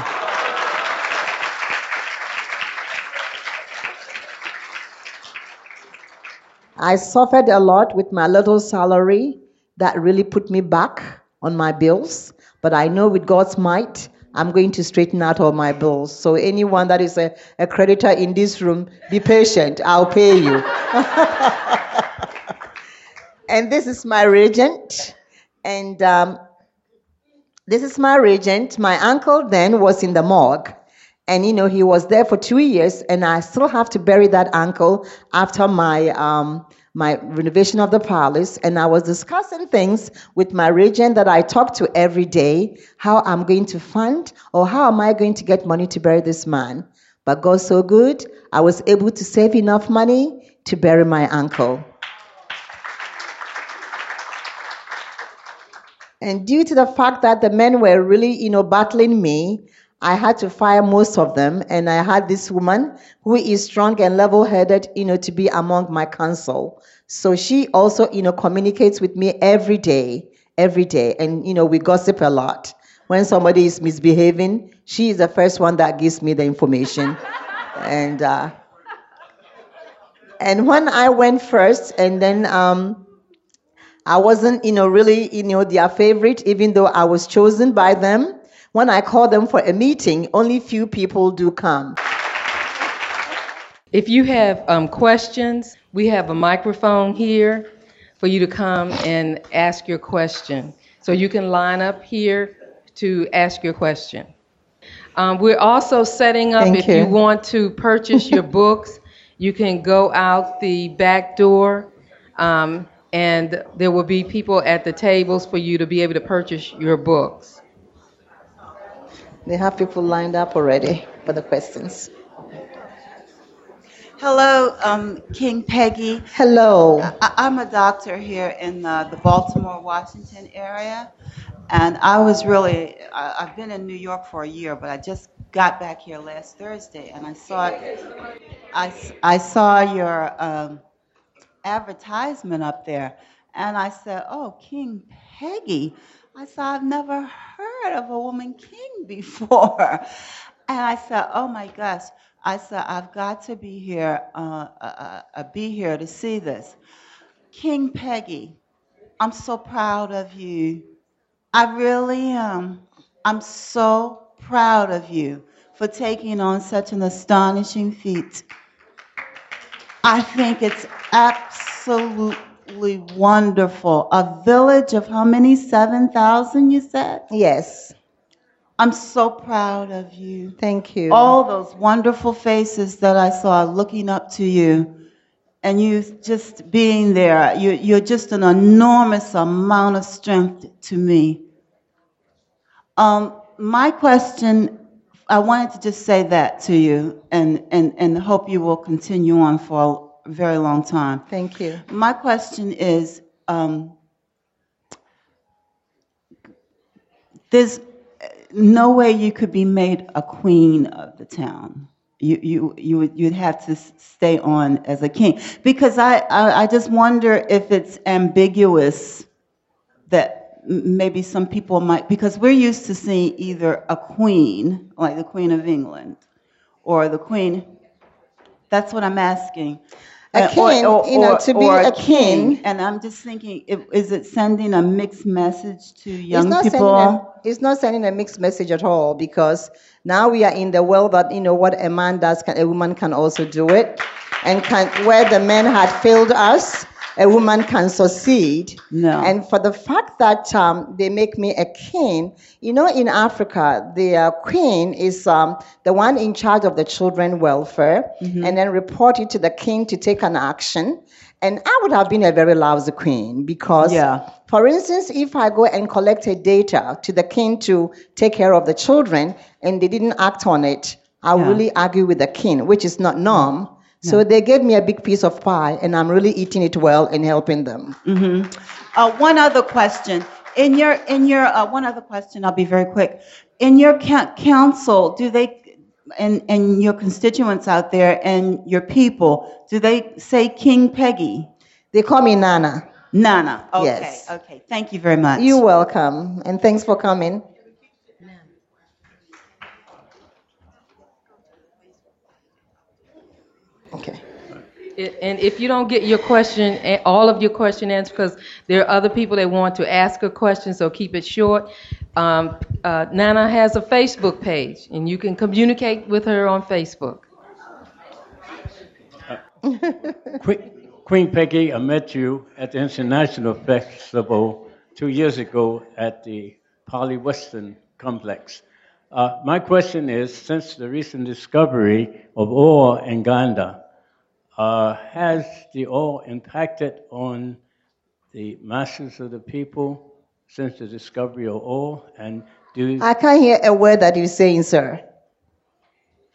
I suffered a lot with my little salary that really put me back on my bills, but I know with God's might, I'm going to straighten out all my bills. So anyone that is a, a creditor in this room, be patient. I'll pay you. (laughs) and this is my regent. And um, this is my regent. My uncle then was in the morgue. And you know, he was there for two years, and I still have to bury that uncle after my um, my renovation of the palace. And I was discussing things with my regent that I talk to every day, how I'm going to fund or how am I going to get money to bury this man. But God's so good, I was able to save enough money to bury my uncle. And due to the fact that the men were really, you know, battling me, I had to fire most of them, and I had this woman who is strong and level-headed, you know, to be among my council. So she also, you know, communicates with me every day, every day, and you know, we gossip a lot. When somebody is misbehaving, she is the first one that gives me the information, (laughs) and uh, and when I went first, and then um, I wasn't, you know, really, you know, their favorite, even though I was chosen by them. When I call them for a meeting, only few people do come. If you have um, questions, we have a microphone here for you to come and ask your question. So you can line up here to ask your question. Um, we're also setting up, Thank if you. you want to purchase your (laughs) books, you can go out the back door, um, and there will be people at the tables for you to be able to purchase your books. They have people lined up already for the questions. Hello, um, King Peggy. Hello. I, I'm a doctor here in uh, the Baltimore, Washington area, and I was really, I, I've been in New York for a year, but I just got back here last Thursday, and I saw, I, s- I saw your um, advertisement up there, and I said, "Oh, King Peggy." I said, "I've never heard of a woman king (laughs) before," and I said, "Oh my gosh." I said, "I've got to be here, uh, uh, uh, be here to see this." King Peggy, I'm so proud of you. I really am. I'm so proud of you for taking on such an astonishing feat. I think it's absolutely wonderful. A village of how many? 7,000, you said? Yes. I'm so proud of you. Thank you. All those wonderful faces that I saw looking up to you, and you just being there. You, you're just an enormous amount of strength to me. Um, my question, I wanted to just say that to you and, and, and hope you will continue on for a very long time. Thank you. My question is, um, there's no way you could be made a queen of the town. You, you, you would, you'd have to stay on as a king. Because I, I, I just wonder if it's ambiguous that maybe some people might, because we're used to seeing either a queen, like the Queen of England, or the Queen, that's what I'm asking. A Uh, or- king, or- you know, to be or a king- And I'm just thinking, is it sending a mixed message to It's young not, sending people? a, it's not sending a mixed message at all because now we are in the world that, you know, what a man does, can, a woman can also do it. And can, where the men had failed us, a woman can succeed. No. And for the fact that um, they make me a king, you know, in Africa, the uh, queen is um, the one in charge of the children welfare, Mm-hmm. and then report it to the king to take an action. And I would have been a very lousy queen because, Yeah. for instance, if I go and collected data to the king to take care of the children and they didn't act on it, I Yeah. really argue with the king, which is not norm. So they gave me a big piece of pie, and I'm really eating it well and helping them. Uh, one other question. In your, in your, uh, one other question, I'll be very quick. In your ca- council, do they, and, and your constituents out there and your people, do they say King Peggy? They call me Nana. Nana. Okay, Yes. okay. Thank you very much. You're welcome, and thanks for coming. Okay. it- and if you don't get your question, eh, all of your question answered, because there are other people that want to ask a question, so keep it short. Um, uh, Nana has a Facebook page, and you can communicate with her on Facebook. (laughs) Que- Queen Peggy, I met you at the International Festival two years ago at the Poly Western Complex. Uh, my question is since the recent discovery of oil in Ghana, uh, has the oil impacted on the masses of the people since the discovery of oil? And do I can't hear a word that you're saying, sir.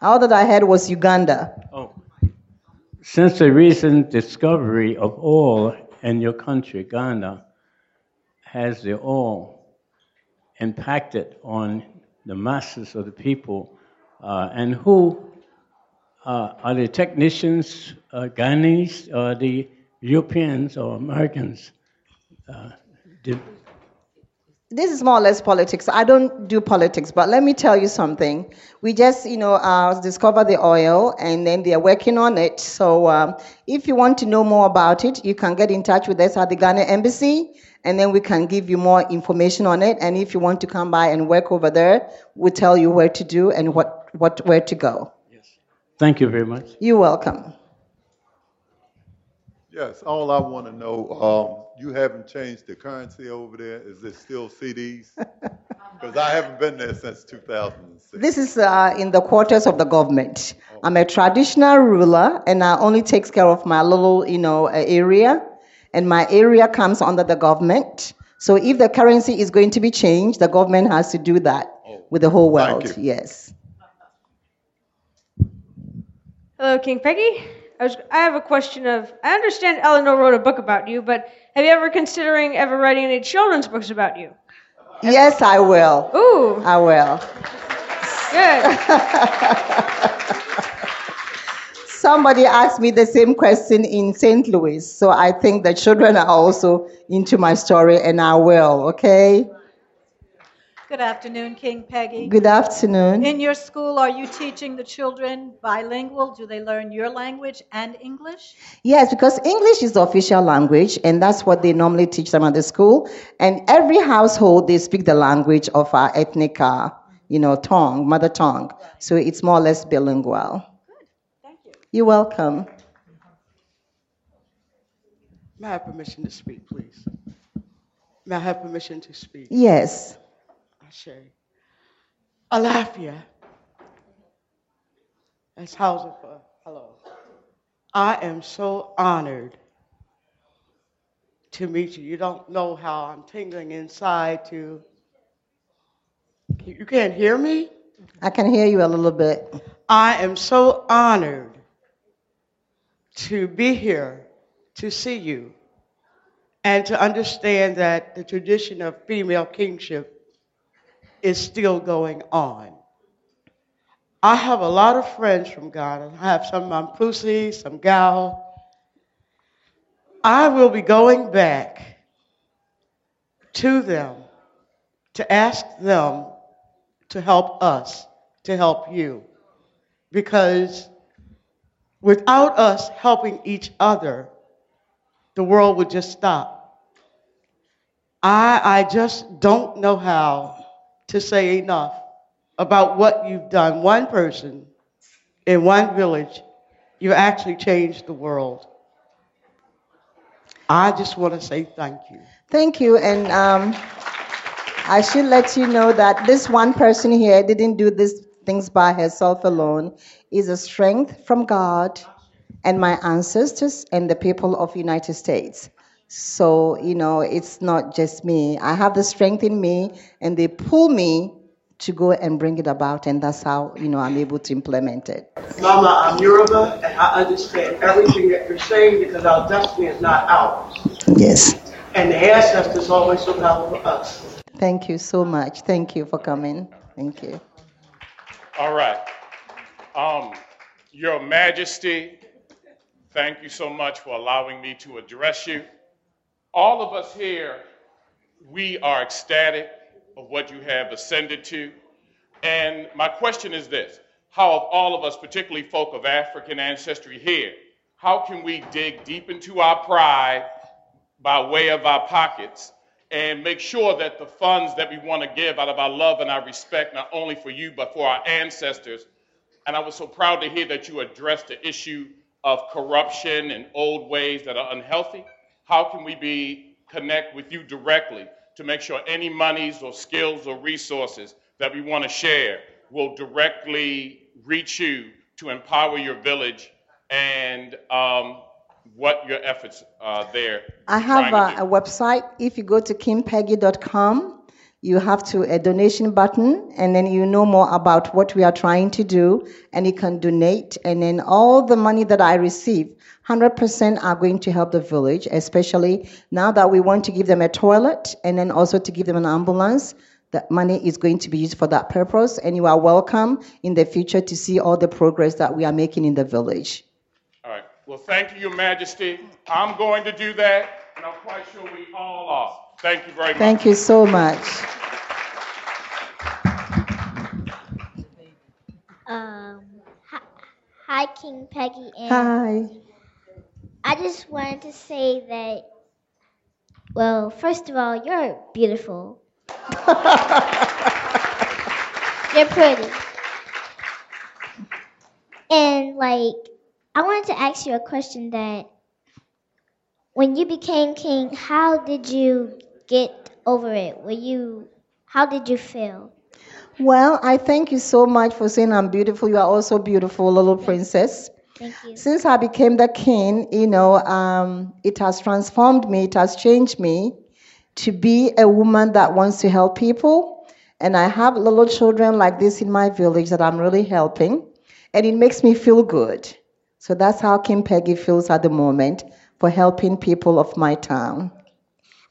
All that I heard was Uganda. Oh. Since the recent discovery of oil in your country, Ghana, has the oil impacted on the masses of the people? Uh, and who uh, are the technicians, uh, Ghanese, or the Europeans or Americans? Uh, This is more or less politics. I don't do politics, but let me tell you something. We just, you know, uh, discovered the oil, and then they are working on it. So, um, if you want to know more about it, you can get in touch with us at the Ghana Embassy, and then we can give you more information on it. And if you want to come by and work over there, we'll tell you where to do and what, what where to go. Yes. thank you very much. You're welcome. Yes, all I want to know, um, you haven't changed the currency over there. Is it still cedis? Because (laughs) I haven't been there since 2006. This is uh, in the quarters of the government. I'm a traditional ruler, and I only takes care of my little, you know, uh, area, and my area comes under the government. So if the currency is going to be changed, the government has to do that with the whole Thank world. you. Yes. Hello, King Peggy. I, was, I have a question of. I understand Eleanor wrote a book about you, but have you ever considering ever writing any children's books about you? Yes, I will. Ooh, I will. good. (laughs) Somebody asked me the same question in St. Louis, so I think the children are also into my story, and I will. Okay. Good afternoon, King Peggy. Good afternoon. In your school, are you teaching the children bilingual? Do they learn your language and English? Yes, because English is the official language, and that's what they normally teach them at the school. And every household, they speak the language of our ethnic, uh, you know, tongue, mother tongue. So it's more or less bilingual. Good, thank you. You're welcome. May I have permission to speak, please? May I have permission to speak? Yes. Ashe. Alafia. That's Hausa for hello. I am so honored to meet you. You don't know how I'm tingling inside to. You can't hear me? I can hear you a little bit. I am so honored to be here to see you and to understand that the tradition of female kingship is still going on. I have a lot of friends from Ghana. I have some Mamprusi, some Gal. I will be going back to them to ask them to help us, to help you. Because without us helping each other, the world would just stop. I, I just don't know how to say enough about what you've done. One person in one village, you actually changed the world. I just want to say thank you. Thank you. And um, I should let you know that this one person here didn't do these things by herself alone. Is a strength from God and my ancestors and the people of United States. So, you know, it's not just me. I have the strength in me and they pull me to go and bring it about and that's how, you know, I'm able to implement it. Mama, I'm Yoruba, and I understand everything that you're saying because our destiny is not ours. Yes. And the ancestors always look out for us. Thank you so much. Thank you for coming. Thank you. All right. Um, Your Majesty, thank you so much for allowing me to address you. All of us here, we are ecstatic of what you have ascended to. And my question is this How have all of us, particularly folk of African ancestry here, how can we dig deep into our pride by way of our pockets and make sure that the funds that we want to give out of our love and our respect, not only for you, but for our ancestors. And I was so proud to hear that you addressed the issue of corruption and old ways that are unhealthy. How can we be connect with you directly to make sure any monies or skills or resources that we want to share will directly reach you to empower your village and um, what your efforts are there. I have a, a website. If you go to kingpeggy.com, you have to a donation button, and then you know more about what we are trying to do, and you can donate. And then all the money that I receive, 100% are going to help the village, especially now that we want to give them a toilet and then also to give them an ambulance. That money is going to be used for that purpose, and you are welcome in the future to see all the progress that we are making in the village. All right. Well, thank you, Your Majesty. I'm going to do that, and I'm quite sure we all are. Thank you very much. Thank you so much. Um, hi, hi, King Peggy. And Hi. I just wanted to say that, well, first of all, you're beautiful. (laughs) you're pretty. And, like, I wanted to ask you a question that when you became king, how did you get over it? Were you, how did you feel? Well, I thank you so much for saying I'm beautiful. You are also beautiful, little princess. Thank you. Since I became the king, you know, um, it has transformed me, it has changed me to be a woman that wants to help people. And I have little children like this in my village that I'm really helping. And it makes me feel good. So that's how King Peggy feels at the moment for helping people of my town.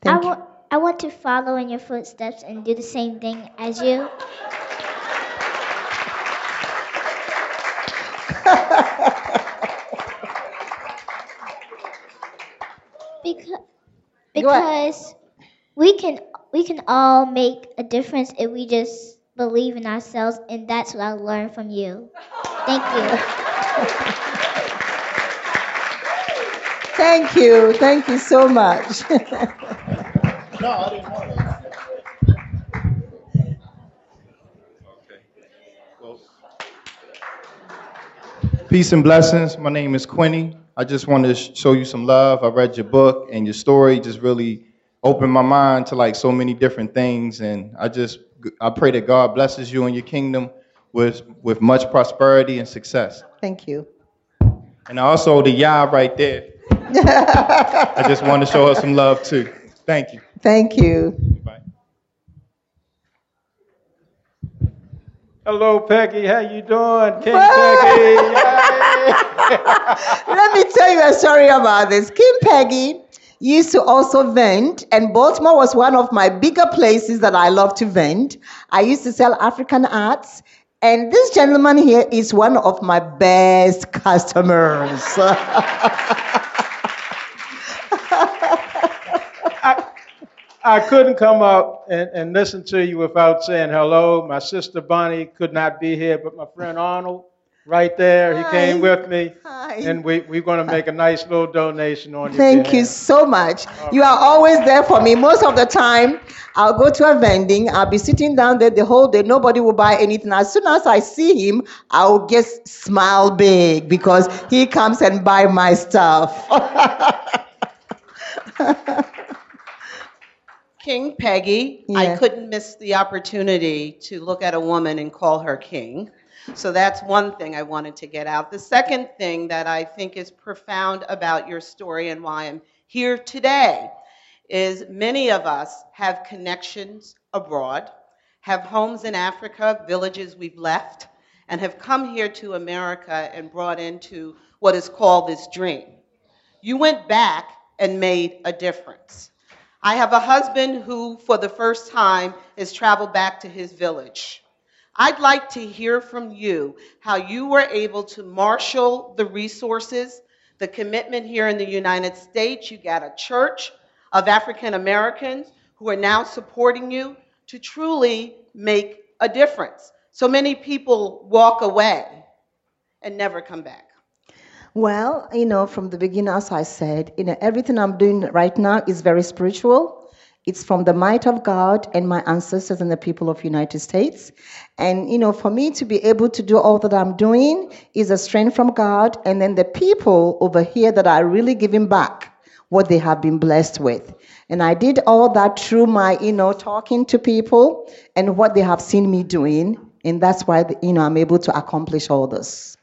I Thank you. I want to follow in your footsteps and do the same thing as you. (laughs) because because we can we can all make a difference if we just believe in ourselves and that's what I learned from you. Thank you. (laughs) Thank you. Thank you so much. (laughs) No, I didn't know that. Peace and blessings. My name is Quinny. I just wanted to sh- show you some love. I read your book and your story just really opened my mind to like so many different things. And I just I pray that God blesses you and your kingdom with with much prosperity and success. Thank you. And also the Yah right there. (laughs) I just want to show her some love too. Thank you. Thank you. Hello, Peggy. How you doing, King Peggy? (laughs) Let me tell you a story about this. King Peggy used to also vend, and Baltimore was one of my bigger places that I love to vend. I used to sell African arts, and this gentleman here is one of my best customers. (laughs) I couldn't come up and, and listen to you without saying hello. My sister Bonnie could not be here, but my friend Arnold, right there, he came with me. Hi. And we, we're going to make a nice little donation on your Thank you so much. You are always there for me. Most of the time, I'll go to a vending, I'll be sitting down there the whole day, nobody will buy anything. As soon as I see him, I'll just smile big because he comes and buy my stuff. (laughs) King Peggy, I couldn't miss the opportunity to look at a woman and call her king. So that's one thing I wanted to get out. The second thing that I think is profound about your story and why I'm here today is many of us have connections abroad, have homes in Africa, villages we've left, and have come here to America and brought into what is called this dream. You went back and made a difference. I have a husband who, for the first time, has traveled back to his village. I'd like to hear from you how you were able to marshal the resources, the commitment here in the United States. You got a church of African Americans who are now supporting you to truly make a difference. So many people walk away and never come back. Well, you know, from the beginning, as I said, you know, everything I'm doing right now is very spiritual. It's from the might of God and my ancestors and the people of United States. And, you know, for me to be able to do all that I'm doing is a strength from God. And then the people over here that are really giving back what they have been blessed with. And I did all that through my, you know, talking to people and what they have seen me doing. And that's why, you know, I'm able to accomplish all this.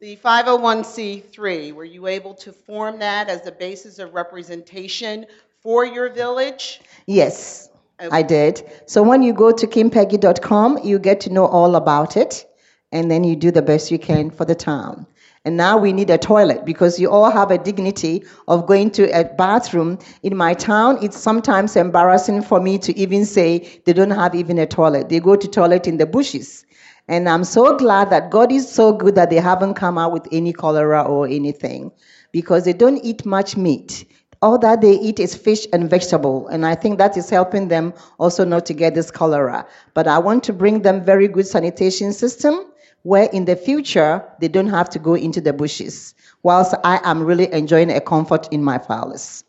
The 501c3, were you able to form that as the basis of representation for your village? Yes, I did. So when you go to kingpeggy.com, you get to know all about it, and then you do the best you can for the town. And now we need a toilet because you all have a dignity of going to a bathroom. In my town, it's sometimes embarrassing for me to even say they don't have even a toilet. They go to toilet in the bushes. And I'm so glad that God is so good that they haven't come out with any cholera or anything because they don't eat much meat. All that they eat is fish and vegetable and i think that is helping them also not to get this cholera. But i want to bring them very good sanitation system where in the future they don't have to go into the bushes whilst i am really enjoying a comfort in my phallus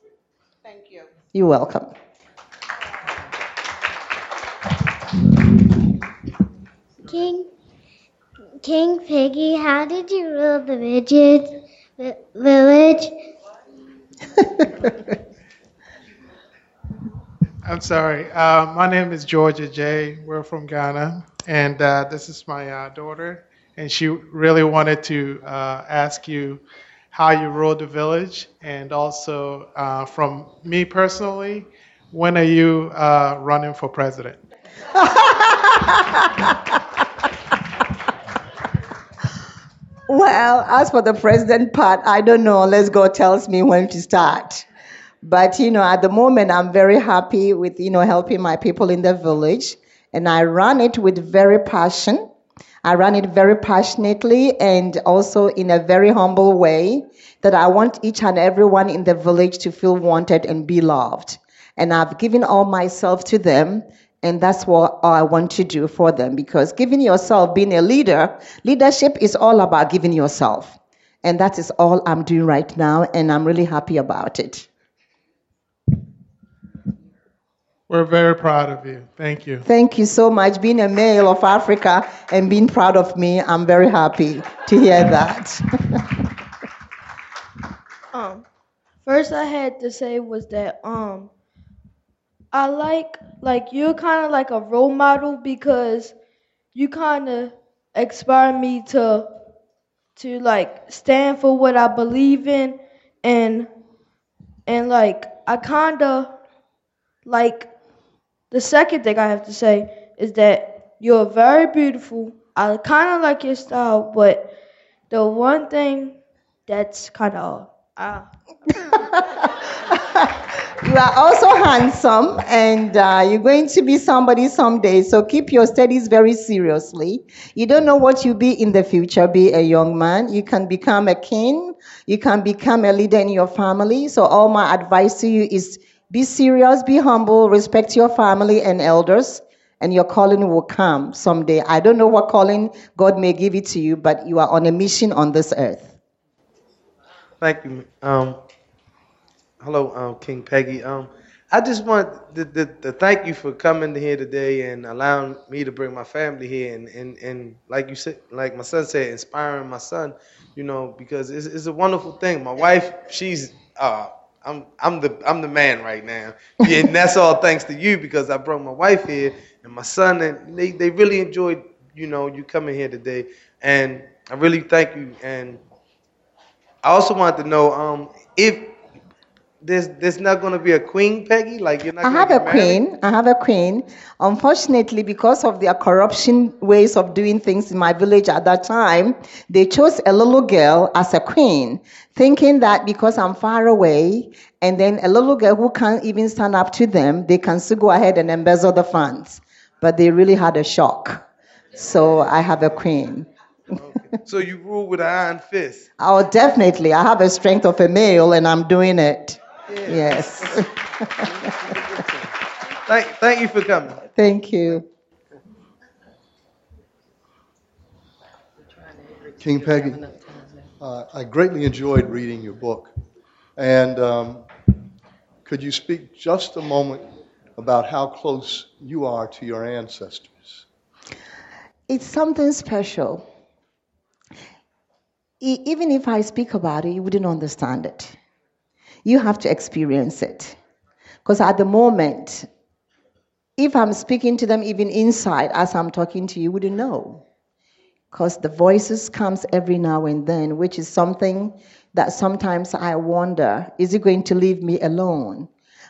Thank you. you're welcome. King King Peggy, how did you rule the midget village? (laughs) I'm sorry. Uh, my name is Georgia J. We're from Ghana, and uh, this is my uh, daughter. And she really wanted to uh, ask you how you ruled the village, and also uh, from me personally, when are you uh, running for president? (laughs) Well, as for the president part, I don't know unless God tells me when to start. But you know, at the moment, I'm very happy with you know helping my people in the village, and I run it with very passion. I run it very passionately and also in a very humble way that I want each and everyone in the village to feel wanted and be loved. And I've given all myself to them, and that's what I want to do for them because giving yourself, being a leader, leadership is all about giving yourself. And that is all I'm doing right now, and I'm really happy about it. We're very proud of you. Thank you. Thank you so much. Being a male of Africa and being proud of me, I'm very happy to hear that. (laughs) Um, first I had to say was that um, I like like you're kind of like a role model because you kind of inspire me to to like stand for what I believe in and and like I kind of like the second thing I have to say is that you're very beautiful. I kind of like your style, but the one thing that's kind of uh, you are also handsome, and uh, you're going to be somebody someday. So keep your studies very seriously. You don't know what you'll be in the future. Be a young man. You can become a king. You can become a leader in your family. So all my advice to you is be serious, be humble, respect your family and elders, and your calling will come someday. I don't know what calling God may give it to you, but you are on a mission on this earth. Thank you. Um, hello, um, King Peggy. Um, I just want to, to, to thank you for coming here today and allowing me to bring my family here and, and, and like you said, like my son said, inspiring my son, you know, because it's, it's a wonderful thing. My wife, she's, uh, I'm, I'm the, I'm the man right now. Yeah, and that's all thanks to you because I brought my wife here and my son and they, they really enjoyed, you know, you coming here today. And I really thank you. And I also wanted to know um, if there's there's not going to be a queen, Peggy. Like you're not. I have a married? queen. I have a queen. Unfortunately, because of their corruption ways of doing things in my village at that time, they chose a little girl as a queen, thinking that because I'm far away, and then a little girl who can't even stand up to them, they can still go ahead and embezzle the funds. But they really had a shock. So I have a queen. So you rule with an iron fist. Oh, definitely. I have a strength of a male, and I'm doing it. Yes. (laughs) Thank thank you for coming. Thank you. King Peggy. Uh, I greatly enjoyed reading your book. And um, could you speak just a moment about how close you are to your ancestors? It's something special. E- even if I speak about it, you wouldn't understand it. You have to experience it. Because at the moment, if I'm speaking to them even inside as I'm talking to you, you wouldn't know. Because the voices comes every now and then, which is something that sometimes I wonder, is it going to leave me alone?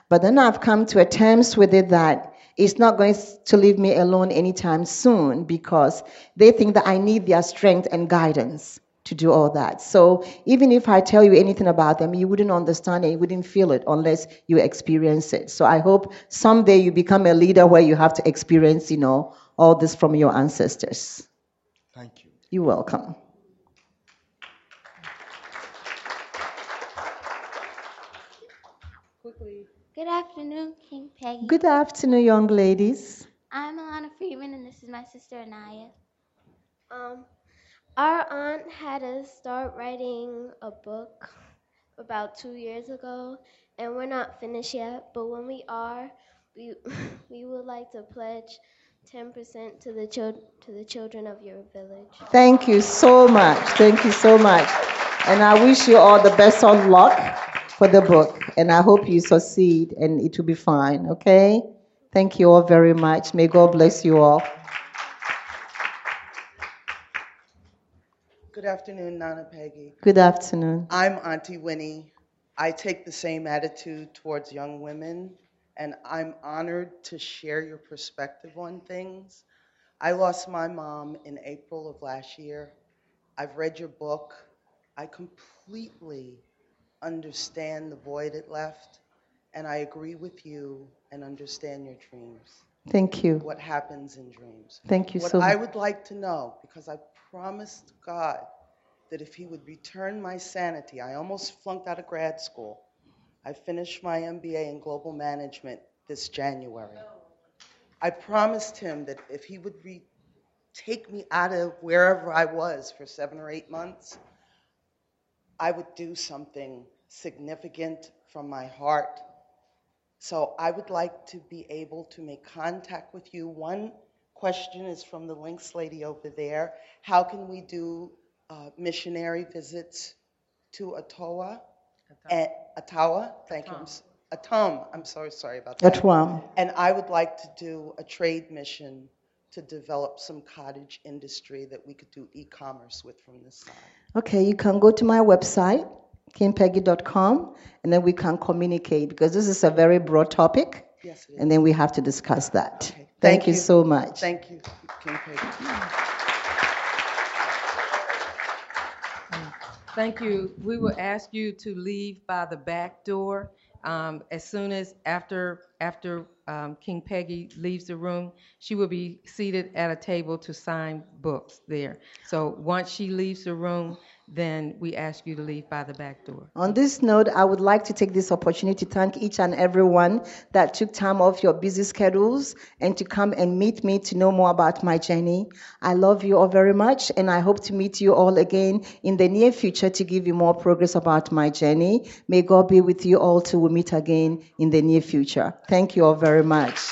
But then I've come to a terms with it that it's not going to leave me alone anytime soon because they think that I need their strength and guidance to do all that. So even if I tell you anything about them, you wouldn't understand it, you wouldn't feel it unless you experience it. So I hope someday you become a leader where you have to experience, you know, all this from your ancestors. Thank you. You're welcome. Good afternoon, King Peggy. Good afternoon, young ladies. I'm Alana Freeman, and this is my sister Anaya. Um, our aunt had us start writing a book about two years ago, and we're not finished yet. But when we are, we (laughs) we would like to pledge 10% to the chil- to the children of your village. Thank you so much. Thank you so much. And I wish you all the best of luck for the book. And I hope you succeed and it will be fine, okay? Thank you all very much. May God bless you all. Good afternoon, Nana Peggy. Good afternoon. I'm Auntie Winnie. I take the same attitude towards young women, and I'm honored to share your perspective on things. I lost my mom in April of last year. I've read your book. I completely understand the void it left, and I agree with you and understand your dreams. Thank you. What happens in dreams. Thank you what so I would like to know, because I promised God that if He would return my sanity, I almost flunked out of grad school. I finished my MBA in global management this January. I promised Him that if He would re- take me out of wherever I was for seven or eight months, I would do something significant from my heart. So I would like to be able to make contact with you. One question is from the Links lady over there. How can we do uh, missionary visits to Ottawa? And, Ottawa, thank you. I'm s- Atum, I'm so sorry about that. Atwam. And I would like to do a trade mission to develop some cottage industry that we could do e-commerce with from this side. Okay, you can go to my website, kingpeggy.com, and then we can communicate because this is a very broad topic. Yes, it is. And then we have to discuss that. Thank, Thank you you. so much. Thank you, King Peggy. Thank you. We will ask you to leave by the back door um, as soon as after after um, King Peggy leaves the room. She will be seated at a table to sign books there. So once she leaves the room, then we ask you to leave by the back door. On this note, I would like to take this opportunity to thank each and everyone that took time off your busy schedules and to come and meet me to know more about my journey. I love you all very much, and I hope to meet you all again in the near future to give you more progress about my journey. May God be with you all till we meet again in the near future. Thank you all very much.